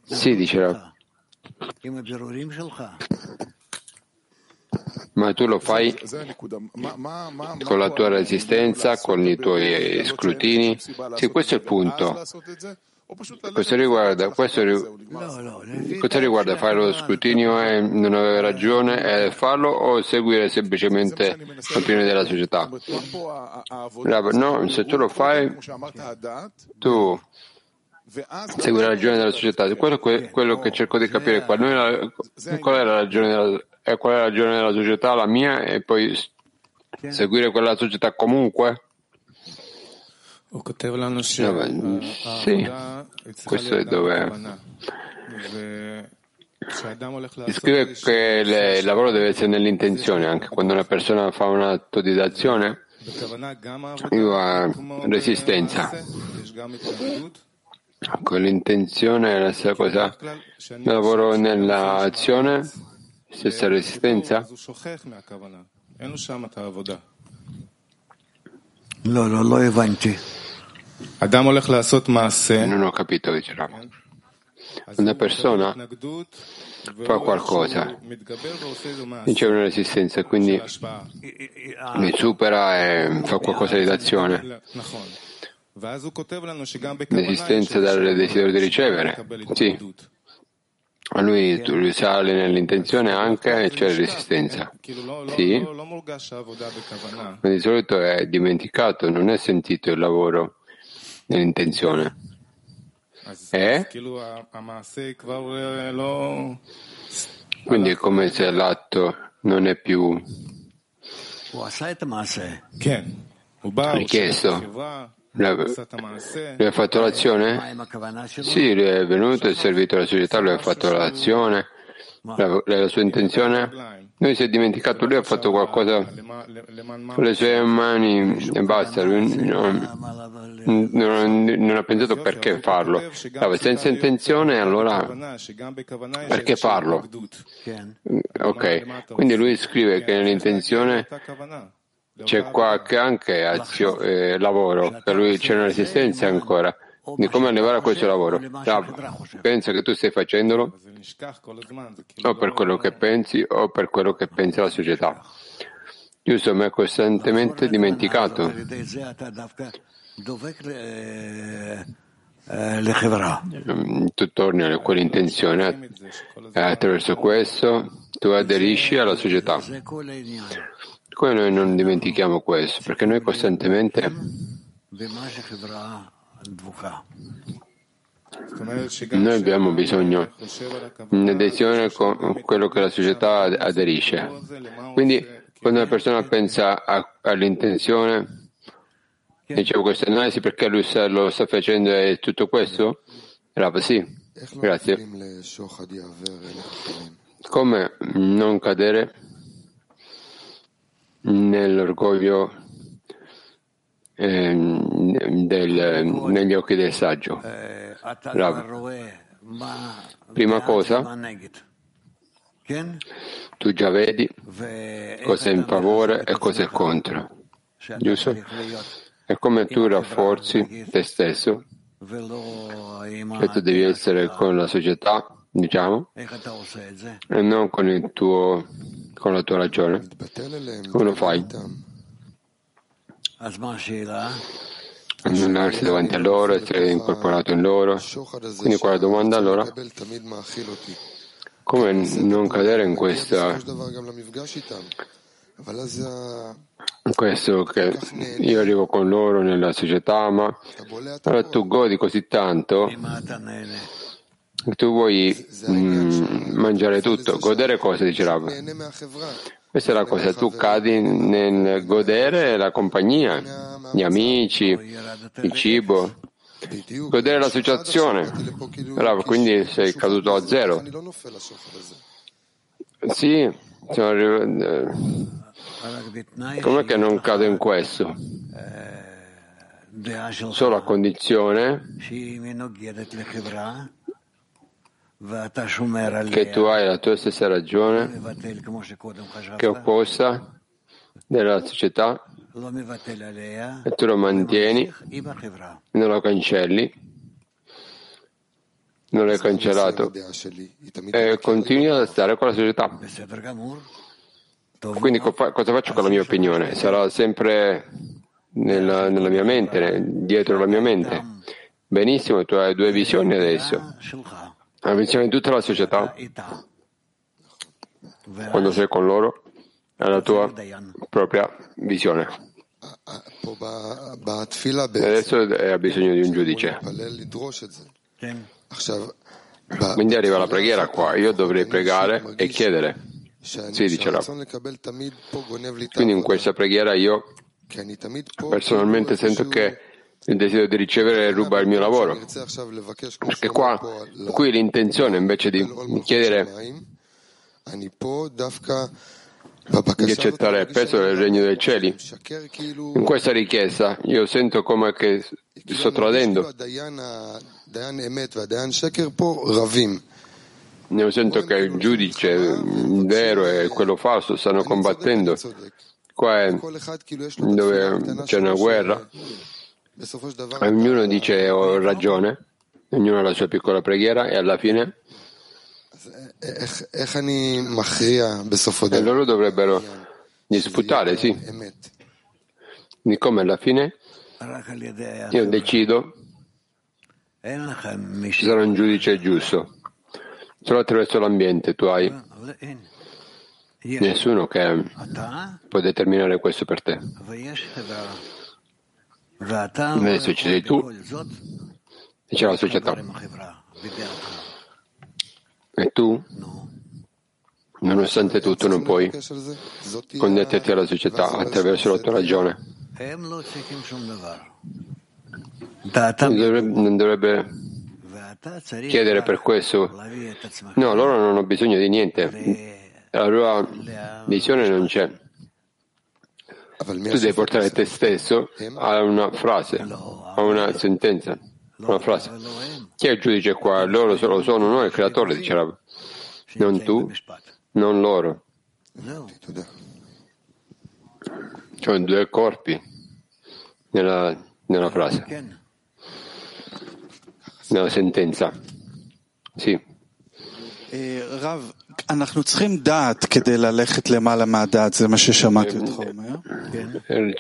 C: Sì, dice Ma tu lo fai con la tua resistenza, con i tuoi scrutini? Sì, questo è il punto. Questo riguarda, questo, questo riguarda fare lo scrutinio e non avere ragione e farlo o seguire semplicemente l'opinione della società? No, se tu lo fai, tu segui la ragione della società. Quello, quello che cerco di capire qua, la, qual, è la ragione della, qual è la ragione della società, la mia, e poi seguire quella della società comunque? Sì, questo è dove scrive che le, il lavoro deve essere nell'intenzione, anche quando una persona fa un atto di d'azione, resistenza. Con l'intenzione è la stessa cosa. Lavoro nell'azione, stessa resistenza.
D: No, no, lo avanti.
C: Non ho capito, dice Rav. Una persona fa qualcosa, c'è una resistenza, quindi mi supera e fa qualcosa di d'azione. Resistenza dal desiderio di ricevere, sì. A lui, lui sale nell'intenzione anche e c'è resistenza. Sì, ma di solito è dimenticato, non è sentito il lavoro nell'intenzione. E? Quindi è come se l'atto non è più richiesto. Lui ha fatto l'azione? Sì, lui è venuto, è servito alla società, lui ha fatto l'azione, la, la sua intenzione. Lui si è dimenticato, lui ha fatto qualcosa con le sue mani e basta, lui non, non, non ha pensato perché farlo. Stava senza intenzione, allora perché farlo? Ok, quindi lui scrive che nell'intenzione c'è qualche anche azio, eh, lavoro, per lui c'è una resistenza ancora. Di come arrivare a questo lavoro? pensa che tu stai facendolo o per quello che pensi o per quello che pensa la società. Giusto, ma è costantemente dimenticato. Tu torni a quell'intenzione e attraverso questo tu aderisci alla società. Come noi non dimentichiamo questo? Perché noi costantemente noi abbiamo bisogno di adesione con quello che la società aderisce. Quindi quando una persona pensa a, all'intenzione, dicevo questa analisi perché lui sta, lo sta facendo e tutto questo? Rav, sì, grazie. Come non cadere nell'orgoglio del, negli occhi del saggio. Rav. Prima cosa, tu già vedi cosa è in favore e cosa è contro, giusto? È come tu rafforzi te stesso, che tu devi essere con la società, diciamo, e non con il tuo con la tua ragione. Come lo fai? Annullarsi davanti a loro, essere incorporato in loro. Quindi quella domanda allora, come non cadere in questa questo che io arrivo con loro nella società, ma allora tu godi così tanto tu vuoi mm, mangiare tutto, godere cosa, dice Rav? Questa è la cosa, tu cadi nel godere la compagnia, gli amici, il cibo, godere l'associazione. Rav, quindi sei caduto a zero. Sì, com'è che non cado in questo? Solo a condizione che tu hai la tua stessa ragione che è opposta della società e tu lo mantieni, non lo cancelli, non l'hai cancellato e continui a stare con la società. Quindi cosa faccio con la mia opinione? Sarà sempre nella, nella mia mente, dietro la mia mente. Benissimo, tu hai due visioni adesso. Visione di tutta la società, quando sei con loro, è la tua propria visione. E adesso ha bisogno di un giudice. Quindi arriva la preghiera qua, io dovrei pregare e chiedere. Sì, dice. Quindi in questa preghiera io personalmente sento che il desiderio di ricevere ruba il mio lavoro. Perché qua, qui l'intenzione invece di chiedere di accettare il peso del regno dei cieli. In questa richiesta io sento come che sto tradendo. Io sento che il giudice vero e quello falso stanno combattendo. Qua è dove c'è una guerra. Ognuno dice ho ragione, ognuno ha la sua piccola preghiera e alla fine e loro dovrebbero disputare, sì. Di come alla fine io decido ci sarà un giudice giusto. Solo attraverso l'ambiente tu hai nessuno che può determinare questo per te. Ci sei tu e c'è la società. E tu, nonostante tutto, non puoi connetterti alla società attraverso la tua ragione. Non dovrebbe chiedere per questo. No, loro non hanno bisogno di niente. La loro visione non c'è. Tu devi portare te stesso a una frase, a una sentenza, una frase. Chi è il giudice qua? Loro solo sono noi, il creatore, dice Rav. Non tu, non loro. Cioè due corpi nella, nella frase, nella sentenza. Sì.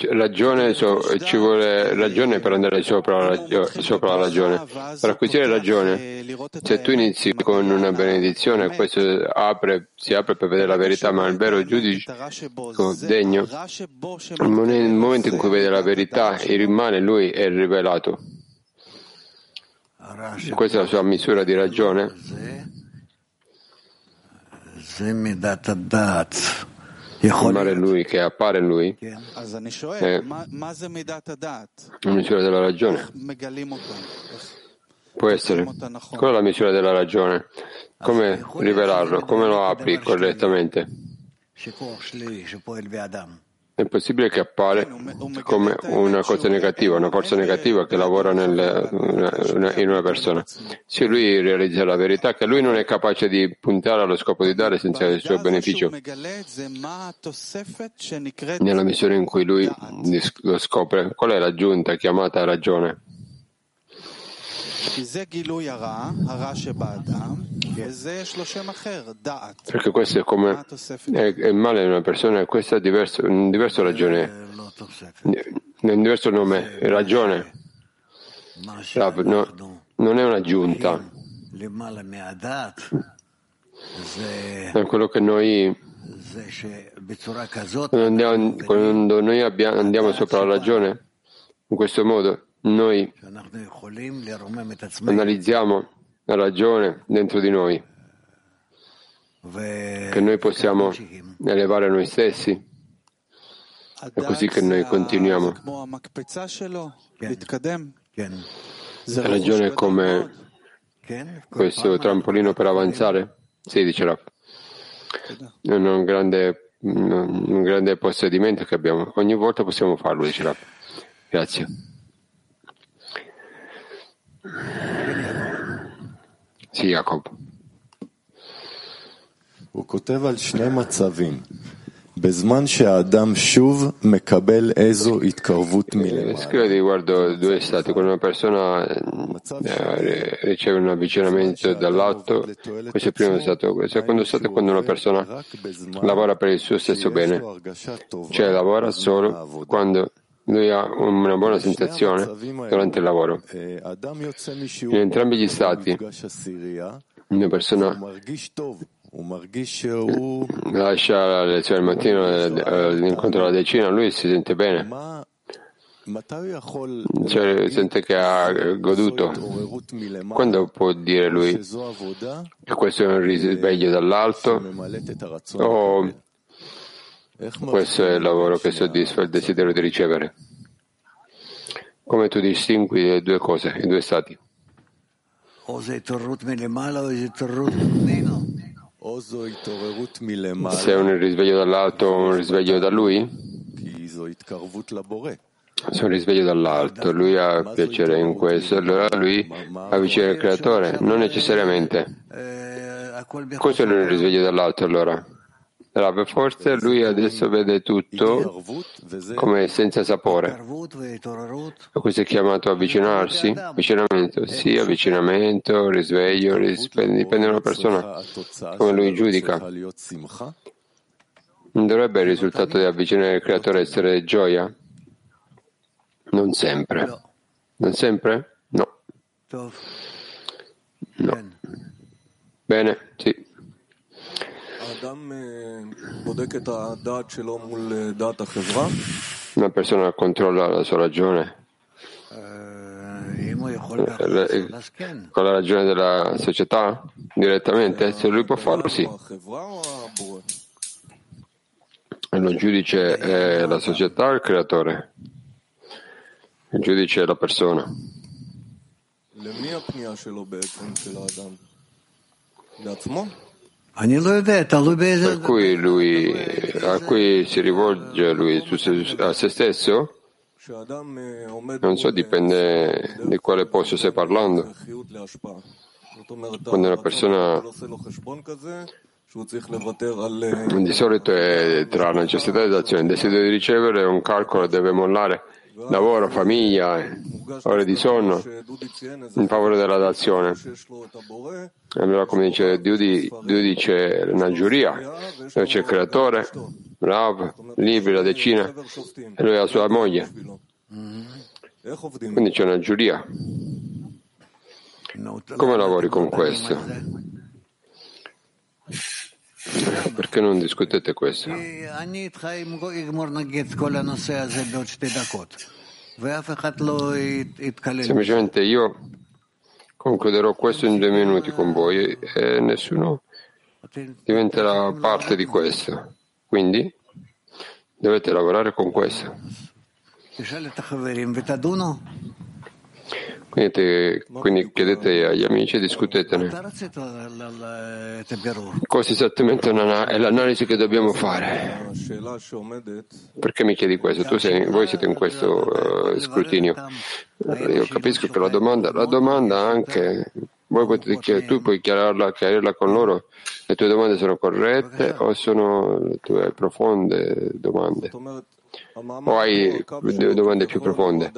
C: Ragione, ci vuole ragione per andare sopra la, sopra la ragione. Per acquisire ragione, se tu inizi con una benedizione, questo apre, si apre per vedere la verità, ma il vero giudice degno, nel momento in cui vede la verità, il male lui è rivelato. Questa è la sua misura di ragione è lui che appare in lui è la misura della ragione può essere qual è la misura della ragione come rivelarlo come lo apri correttamente è possibile che appare come una cosa negativa, una forza negativa che lavora nel, in una persona. Se lui realizza la verità che lui non è capace di puntare allo scopo di dare senza il suo beneficio, nella misura in cui lui lo scopre, qual è l'aggiunta chiamata ragione? Perché questo è come è, è male in una persona e questo è diverso, un diverso ragione, un diverso nome, ragione. No, non è un'aggiunta. È quello che noi quando noi abbiamo, andiamo sopra la ragione, in questo modo, noi analizziamo la ragione dentro di noi, che noi possiamo elevare noi stessi. È così che noi continuiamo. La ragione è come questo trampolino per avanzare? Sì, dice Raff. È un grande, un grande possedimento che abbiamo. Ogni volta possiamo farlo, dice Raff. Grazie. Sì, Jacob.
E: הוא כותב על שני מצבים.
C: Scrive riguardo due stati. Quando una persona eh, riceve un avvicinamento dall'alto, questo è il primo stato. Il secondo stato è quando una persona lavora per il suo stesso bene, cioè lavora solo quando lui ha una buona sensazione durante il lavoro. In entrambi gli stati, una persona lascia la lezione al mattino eh, incontra la decina, lui si sente bene. Cioè, sente che ha goduto. Quando può dire lui che questo è un risveglio dall'alto o questo è il lavoro che soddisfa il desiderio di ricevere? Come tu distingui le due cose, i due stati? Se è un risveglio dall'alto o un risveglio da lui? Se è un risveglio dall'alto, lui ha piacere in questo, allora lui avvicina il creatore, non necessariamente. Questo è un risveglio dall'alto allora. Rav, forse lui adesso vede tutto come senza sapore. Questo è chiamato avvicinarsi? Avvicinamento? Sì, avvicinamento, risveglio, dipende, dipende da una persona, come lui giudica. Non dovrebbe il risultato di avvicinare il creatore essere gioia? Non sempre. Non sempre? No. No. Bene, sì. Una persona controlla la sua ragione con la ragione della società direttamente? Se lui può farlo, sì. E lo giudice è la società o il creatore? Il giudice è la persona. Per cui lui, a cui si rivolge lui a se stesso? Non so, dipende di quale posto stai parlando. Quando una persona di solito è tra necessità ed azione, il desiderio di ricevere un calcolo deve mollare lavoro, famiglia, ore di sonno in favore della dazione. Allora, come dice Dudi, c'è una giuria, dove c'è il creatore, Rav, libri, la decina, e lui ha la sua moglie. Quindi c'è una giuria. Come lavori con questo? Perché non discutete questo? Semplicemente io concluderò questo in due minuti con voi e nessuno diventerà parte di questo. Quindi dovete lavorare con questo. Quindi, quindi chiedete agli amici e discutetene. Questo esattamente è l'analisi che dobbiamo fare. Perché mi chiedi questo? Sei, voi siete in questo uh, scrutinio. Io capisco che la domanda, la domanda anche, potete, tu puoi chiarirla, chiarirla con loro. Le tue domande sono corrette o sono le tue profonde domande? O hai domande più profonde?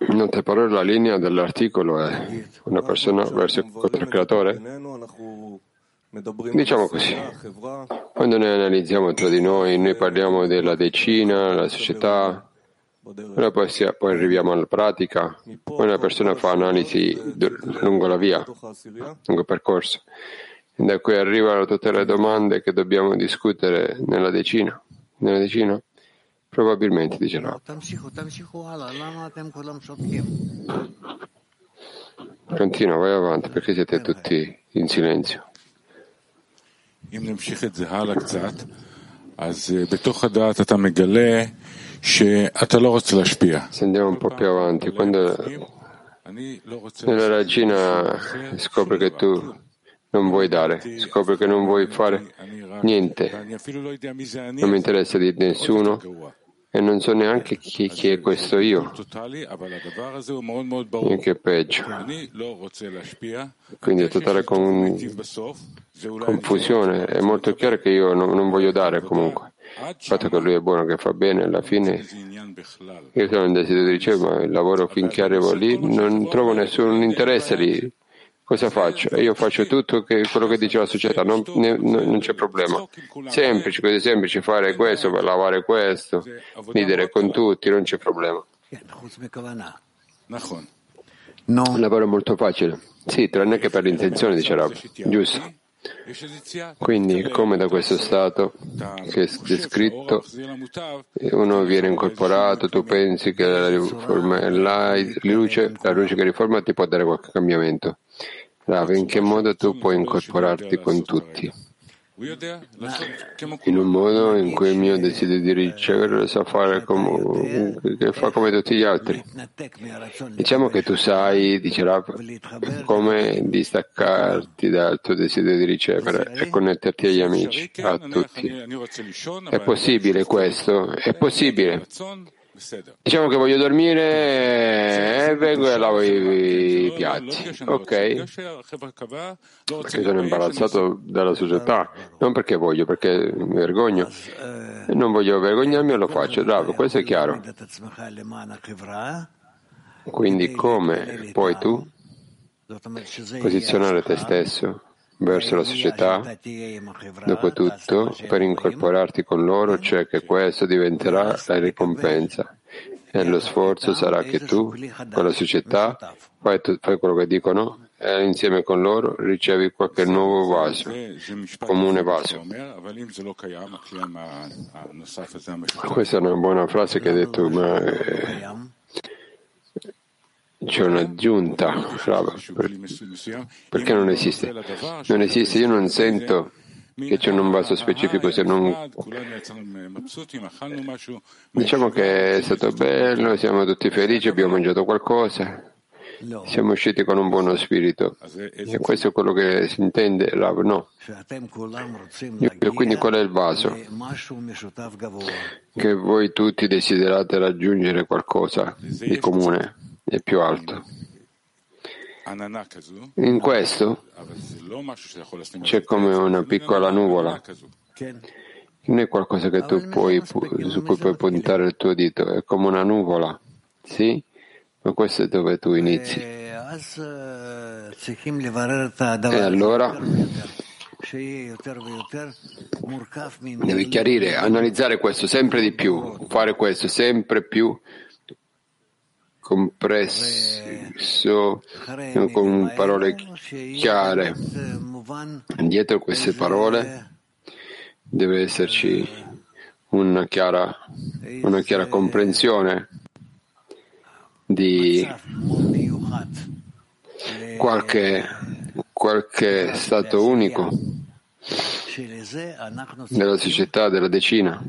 C: In altre parole, la linea dell'articolo è una persona verso il creatore? Diciamo così, quando noi analizziamo tra di noi, noi parliamo della decina, la società, poi, poi arriviamo alla pratica, poi una persona fa analisi lungo la via, lungo il percorso, e da qui arrivano tutte le domande che dobbiamo discutere nella decina. Nella decina? Probabilmente, dice no. Continua, vai avanti, perché siete tutti in silenzio. Se andiamo un po' più avanti, quando nella regina scopre che tu non vuoi dare, scopri che non vuoi fare niente, non mi interessa di nessuno, e non so neanche chi, chi è questo io, e che è peggio. Quindi è totale con... confusione. È molto chiaro che io non, non voglio dare comunque. Il fatto che lui è buono, che fa bene, alla fine io sono un desiderio di ricevere, ma il lavoro finché arrivo lì non trovo nessun interesse lì. Cosa faccio? Io faccio tutto che, quello che dice la società, non, ne, non, c'è problema. Semplice, così semplice fare questo, lavare questo, ridere con tutti, non c'è problema. Un lavoro molto facile. Sì, tranne che per l'intenzione, dice Rab. Giusto. Quindi, come da questo stato che è descritto, uno viene incorporato, tu pensi che la, riforma, la, luce, la luce che riforma ti può dare qualche cambiamento. Rav, in che modo tu puoi incorporarti con tutti? in un modo in cui il mio desiderio di ricevere lo sa fare come, che fa come tutti gli altri. Diciamo che tu sai, dice Rav, come distaccarti dal tuo desiderio di ricevere e connetterti agli amici, a tutti. È possibile questo? È possibile. Diciamo che voglio dormire e vengo e lavo i, piatti, ok? Perché sono imbarazzato dalla società, non perché voglio, perché mi vergogno. E non voglio vergognarmi e lo faccio, bravo, questo è chiaro. Quindi come puoi tu posizionare te stesso verso la società, dopotutto, per incorporarti con loro, cioè che questo diventerà la ricompensa. E lo sforzo sarà che tu, con la società, fai, fai quello che dicono e insieme con loro ricevi qualche nuovo vaso, comune vaso. Questa è una buona frase che hai detto, ma eh, c'è un'aggiunta, perché non esiste? Non esiste, io non sento che c'è un vaso specifico se non diciamo che è stato bello siamo tutti felici abbiamo mangiato qualcosa siamo usciti con un buono spirito. E questo è quello che si intende Rav no. E quindi qual è il vaso? Che voi tutti desiderate raggiungere qualcosa di comune è più alto. In questo c'è come una piccola nuvola. Non è qualcosa puoi, su cui puoi puntare il tuo dito, è come una nuvola, sì? Ma questo è dove tu inizi. E allora devi chiarire, analizzare questo sempre di più, fare questo sempre più compresso con parole chiare. Dietro queste parole deve esserci una chiara, una chiara comprensione di qualche, qualche stato unico della società, della decina,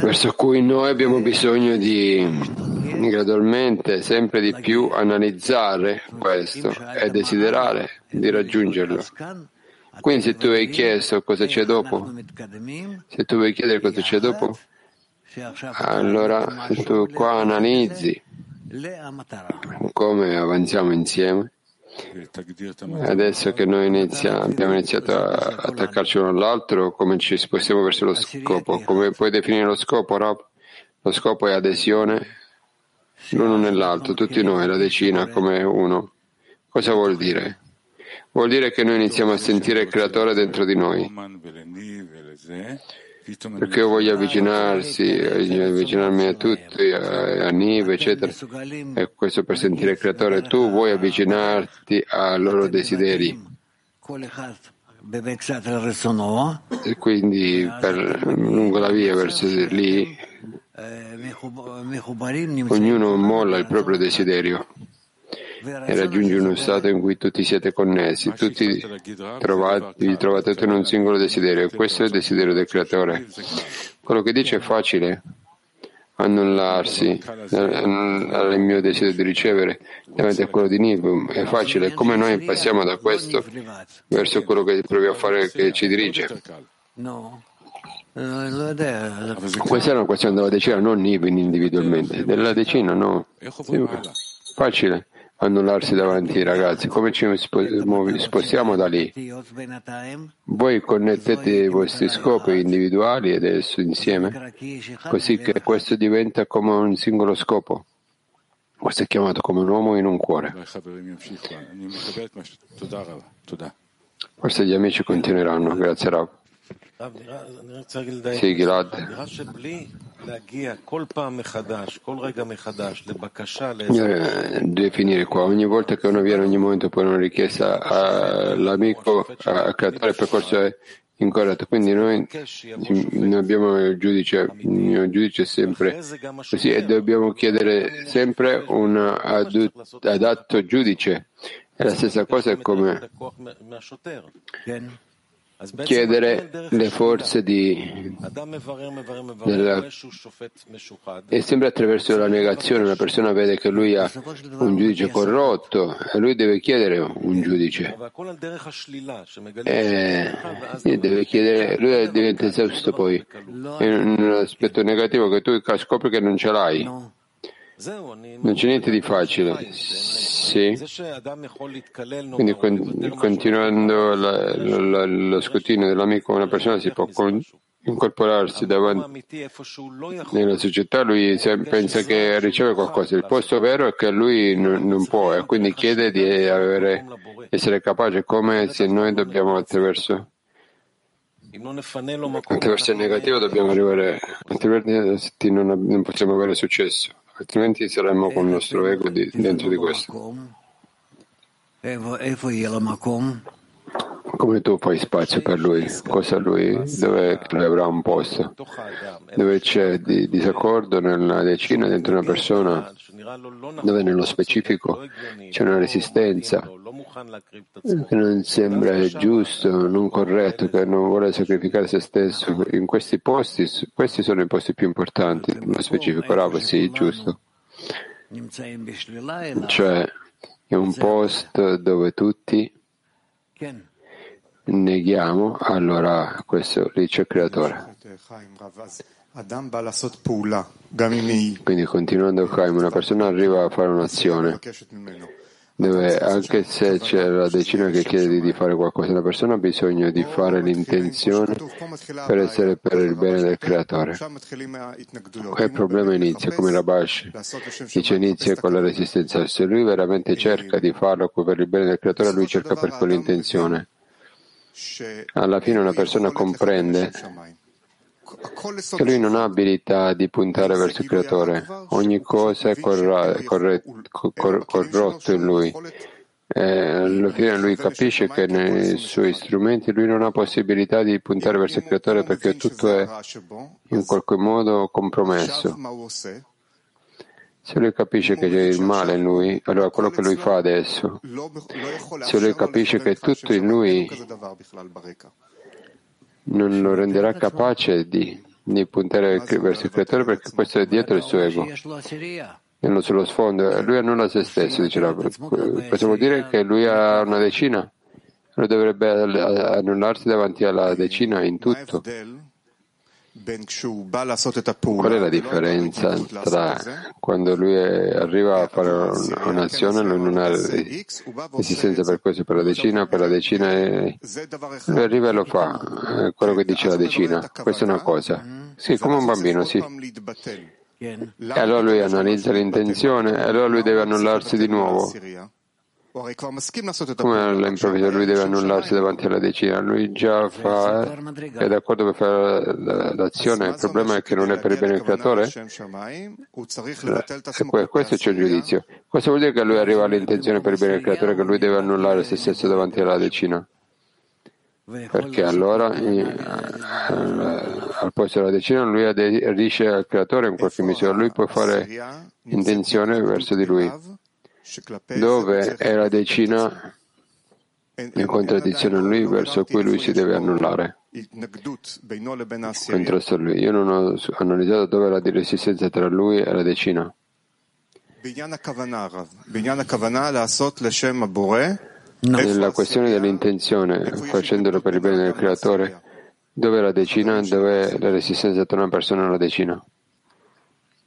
C: verso cui noi abbiamo bisogno di gradualmente, sempre di più, analizzare questo e desiderare di raggiungerlo. Quindi se tu hai chiesto cosa c'è dopo, se tu vuoi chiedere cosa c'è dopo, allora tu qua analizzi come avanziamo insieme Adesso che noi inizia, abbiamo iniziato a attaccarci l'uno all'altro, come ci spostiamo verso lo scopo? Come puoi definire lo scopo, Rob? Lo scopo è adesione l'uno nell'altro, tutti noi, la decina come uno. Cosa vuol dire? Vuol dire che noi iniziamo a sentire il creatore dentro di noi perché io voglio avvicinarsi, avvicinarmi a tutti, a, a Nive, eccetera. E questo per sentire il creatore. Tu vuoi avvicinarti ai loro desideri. E quindi per, lungo la via verso lì, ognuno molla il proprio desiderio e raggiungi uno stato in cui tutti siete connessi, tutti trovate, vi trovate tutti in un singolo desiderio. Questo è il desiderio del creatore. Quello che dice è facile annullarsi al mio desiderio di ricevere davanti a quello di Nibum. È facile. Come noi passiamo da questo verso quello che proviamo a fare che ci dirige? Questa è una questione della decina, non individualmente. Della decina. No. Sì, facile annullarsi davanti ai ragazzi. Come ci spostiamo da lì? Voi connettete i vostri scopi individuali ed adesso insieme, così che questo diventa come un singolo scopo. Questo è chiamato come un uomo in un cuore. Forse gli amici continueranno. Grazie Rav. Sì, Gilad. Deve finire qua. Ogni volta che uno viene, ogni momento poi una richiesta all'amico, al creatore, il percorso è incorretto. Quindi noi, noi abbiamo il giudice, il giudice sempre così e dobbiamo chiedere sempre un adatto giudice. È la stessa cosa come chiedere le forze di, della, e sempre attraverso la negazione una persona vede che lui ha un giudice corrotto e lui deve chiedere un giudice. E deve chiedere, lui diventa esausto poi è un aspetto negativo che tu scopri che non ce l'hai non c'è niente di facile sì. Quindi continuando la, la, lo scrutinio dell'amico, una persona si può incorporarsi davanti nella società, lui pensa che riceve qualcosa. Il posto vero è che lui non, non può e quindi chiede di avere, essere capace come se noi dobbiamo attraverso attraverso il negativo dobbiamo arrivare, altrimenti non possiamo avere successo altrimenti saremmo con il nostro ego di, dentro di questo. Come tu fai spazio per lui? Cosa lui? Dove lui avrà un posto? Dove c'è di, disaccordo nella decina dentro una persona? Dove nello specifico c'è una resistenza che non sembra giusto, non corretto, che non vuole sacrificare se stesso. In questi posti, questi sono i posti più importanti, nello specifico Rav, sì, giusto. Cioè, è un posto dove tutti neghiamo, allora questo lì c'è il creatore. Quindi continuando Chaim, una persona arriva a fare un'azione dove anche se c'è la decina che chiede di fare qualcosa, la persona ha bisogno di fare l'intenzione per essere per il bene del creatore. Qua il problema inizia, come Rabash dice, inizia con la resistenza. Se lui veramente cerca di farlo per il bene del creatore, lui cerca per quell'intenzione. Alla fine una persona comprende che lui non ha abilità di puntare verso il creatore. Ogni cosa è corra, corre, cor, corrotto in lui. E alla fine lui capisce che nei suoi strumenti lui non ha possibilità di puntare verso il creatore perché tutto è in qualche modo compromesso. Se lui capisce che c'è il male in lui, allora quello che lui fa adesso, se lui capisce che tutto in lui non lo renderà capace di, di puntare verso il creatore perché questo è dietro il suo ego e non sullo sfondo. Lui annulla se stesso, dice Questo vuol dire che lui ha una decina? Lui dovrebbe annullarsi davanti alla decina in tutto. Qual è la differenza tra quando lui arriva a fare un'azione, lui non ha resistenza per questo, per la decina, per la decina e lui arriva e lo fa, quello che dice la decina. Questa è una cosa. Sì, come un bambino, sì. E allora lui analizza l'intenzione e allora lui deve annullarsi di nuovo. Come all'improvviso lui deve annullarsi davanti alla decina, lui già fa, è d'accordo per fare l'azione, il problema è che non è per il bene del creatore? E questo c'è il giudizio. Questo vuol dire che lui arriva all'intenzione per il bene del creatore, che lui deve annullare se stesso davanti alla decina. Perché allora al posto della decina lui aderisce al creatore in qualche misura, lui può fare intenzione verso di lui dove è la decina in contraddizione a lui verso cui lui si deve annullare. Contrasto a lui. Io non ho analizzato dove è la resistenza tra lui e la decina. Nella questione dell'intenzione, facendolo per il bene del creatore, Dov'è la decina? Dov'è la resistenza tra una persona e una decina?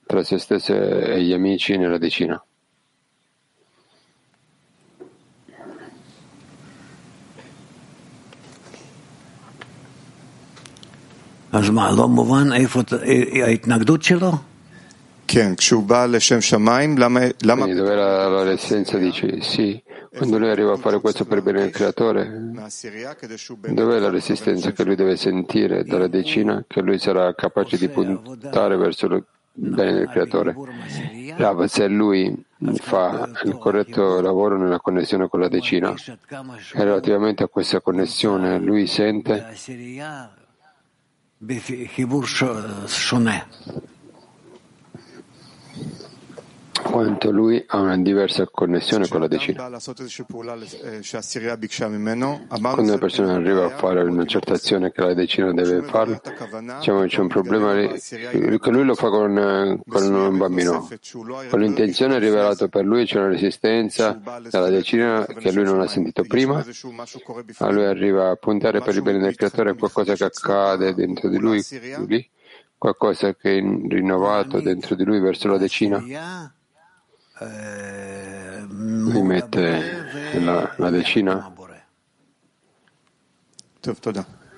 C: Tra se stesso e gli amici nella decina.
D: אז מה, לא מובן איפה ההתנגדות שלו?
F: כן, כשהוא בא לשם שמיים, למה... למה...
C: Quindi dov'è la, la resistenza? Dice sì. Quando lui arriva a fare questo per bene del creatore, dov'è la resistenza che lui deve sentire dalla decina che lui sarà capace di puntare verso il bene del creatore? Rav, se lui fa il corretto lavoro nella connessione con la decina e relativamente a questa connessione lui sente he was shone. Quanto lui ha una diversa connessione con la decina. Quando una persona arriva a fare una certa azione che la decina deve fare, diciamo che c'è un problema che lui lo fa con, con un bambino. Con l'intenzione rivelata per lui c'è una resistenza dalla decina che lui non ha sentito prima, a lui arriva a puntare per il bene del creatore qualcosa che accade dentro di lui, lì, qualcosa che è rinnovato dentro di lui verso la decina lui mette la, la decina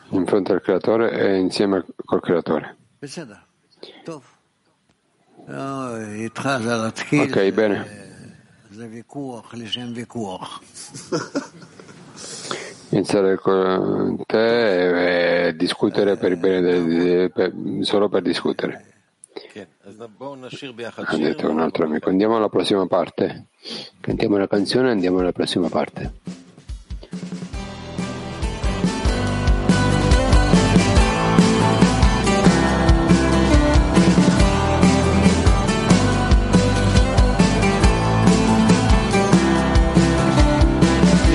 C: in fronte al creatore e insieme col creatore. Ok, bene. Iniziare con te e discutere per il bene del, per, solo per discutere. Ha detto un altro amico. Andiamo alla prossima parte. Cantiamo la canzone e andiamo alla prossima parte.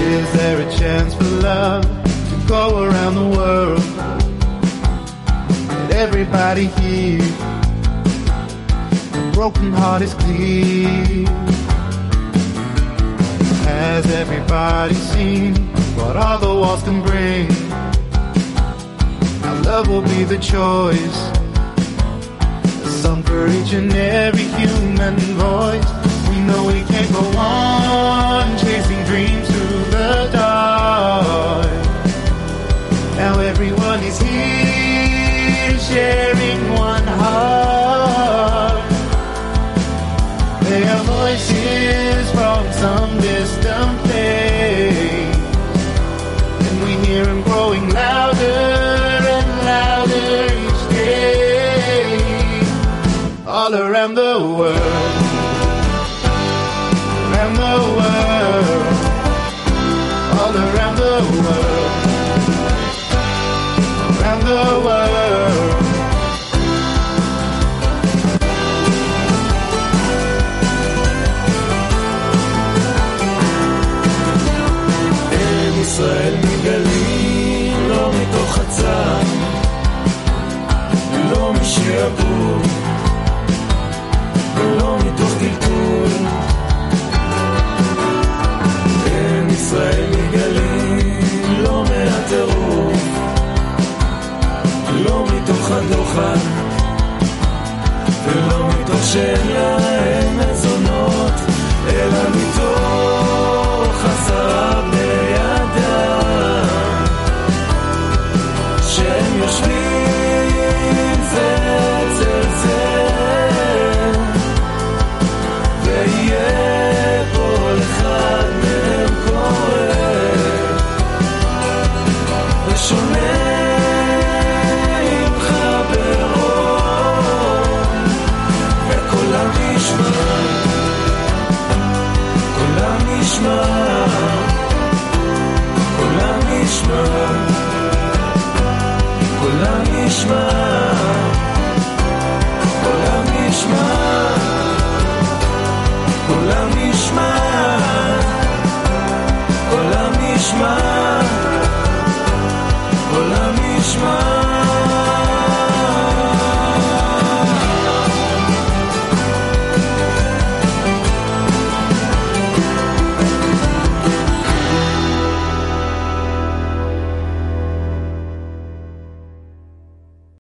E: Is there a chance for love to go around the world? Let everybody hear the broken heart is clear. Has everybody seen what all the walls can bring? Now love will be the choice. Song for each and every human voice. We know we can't go on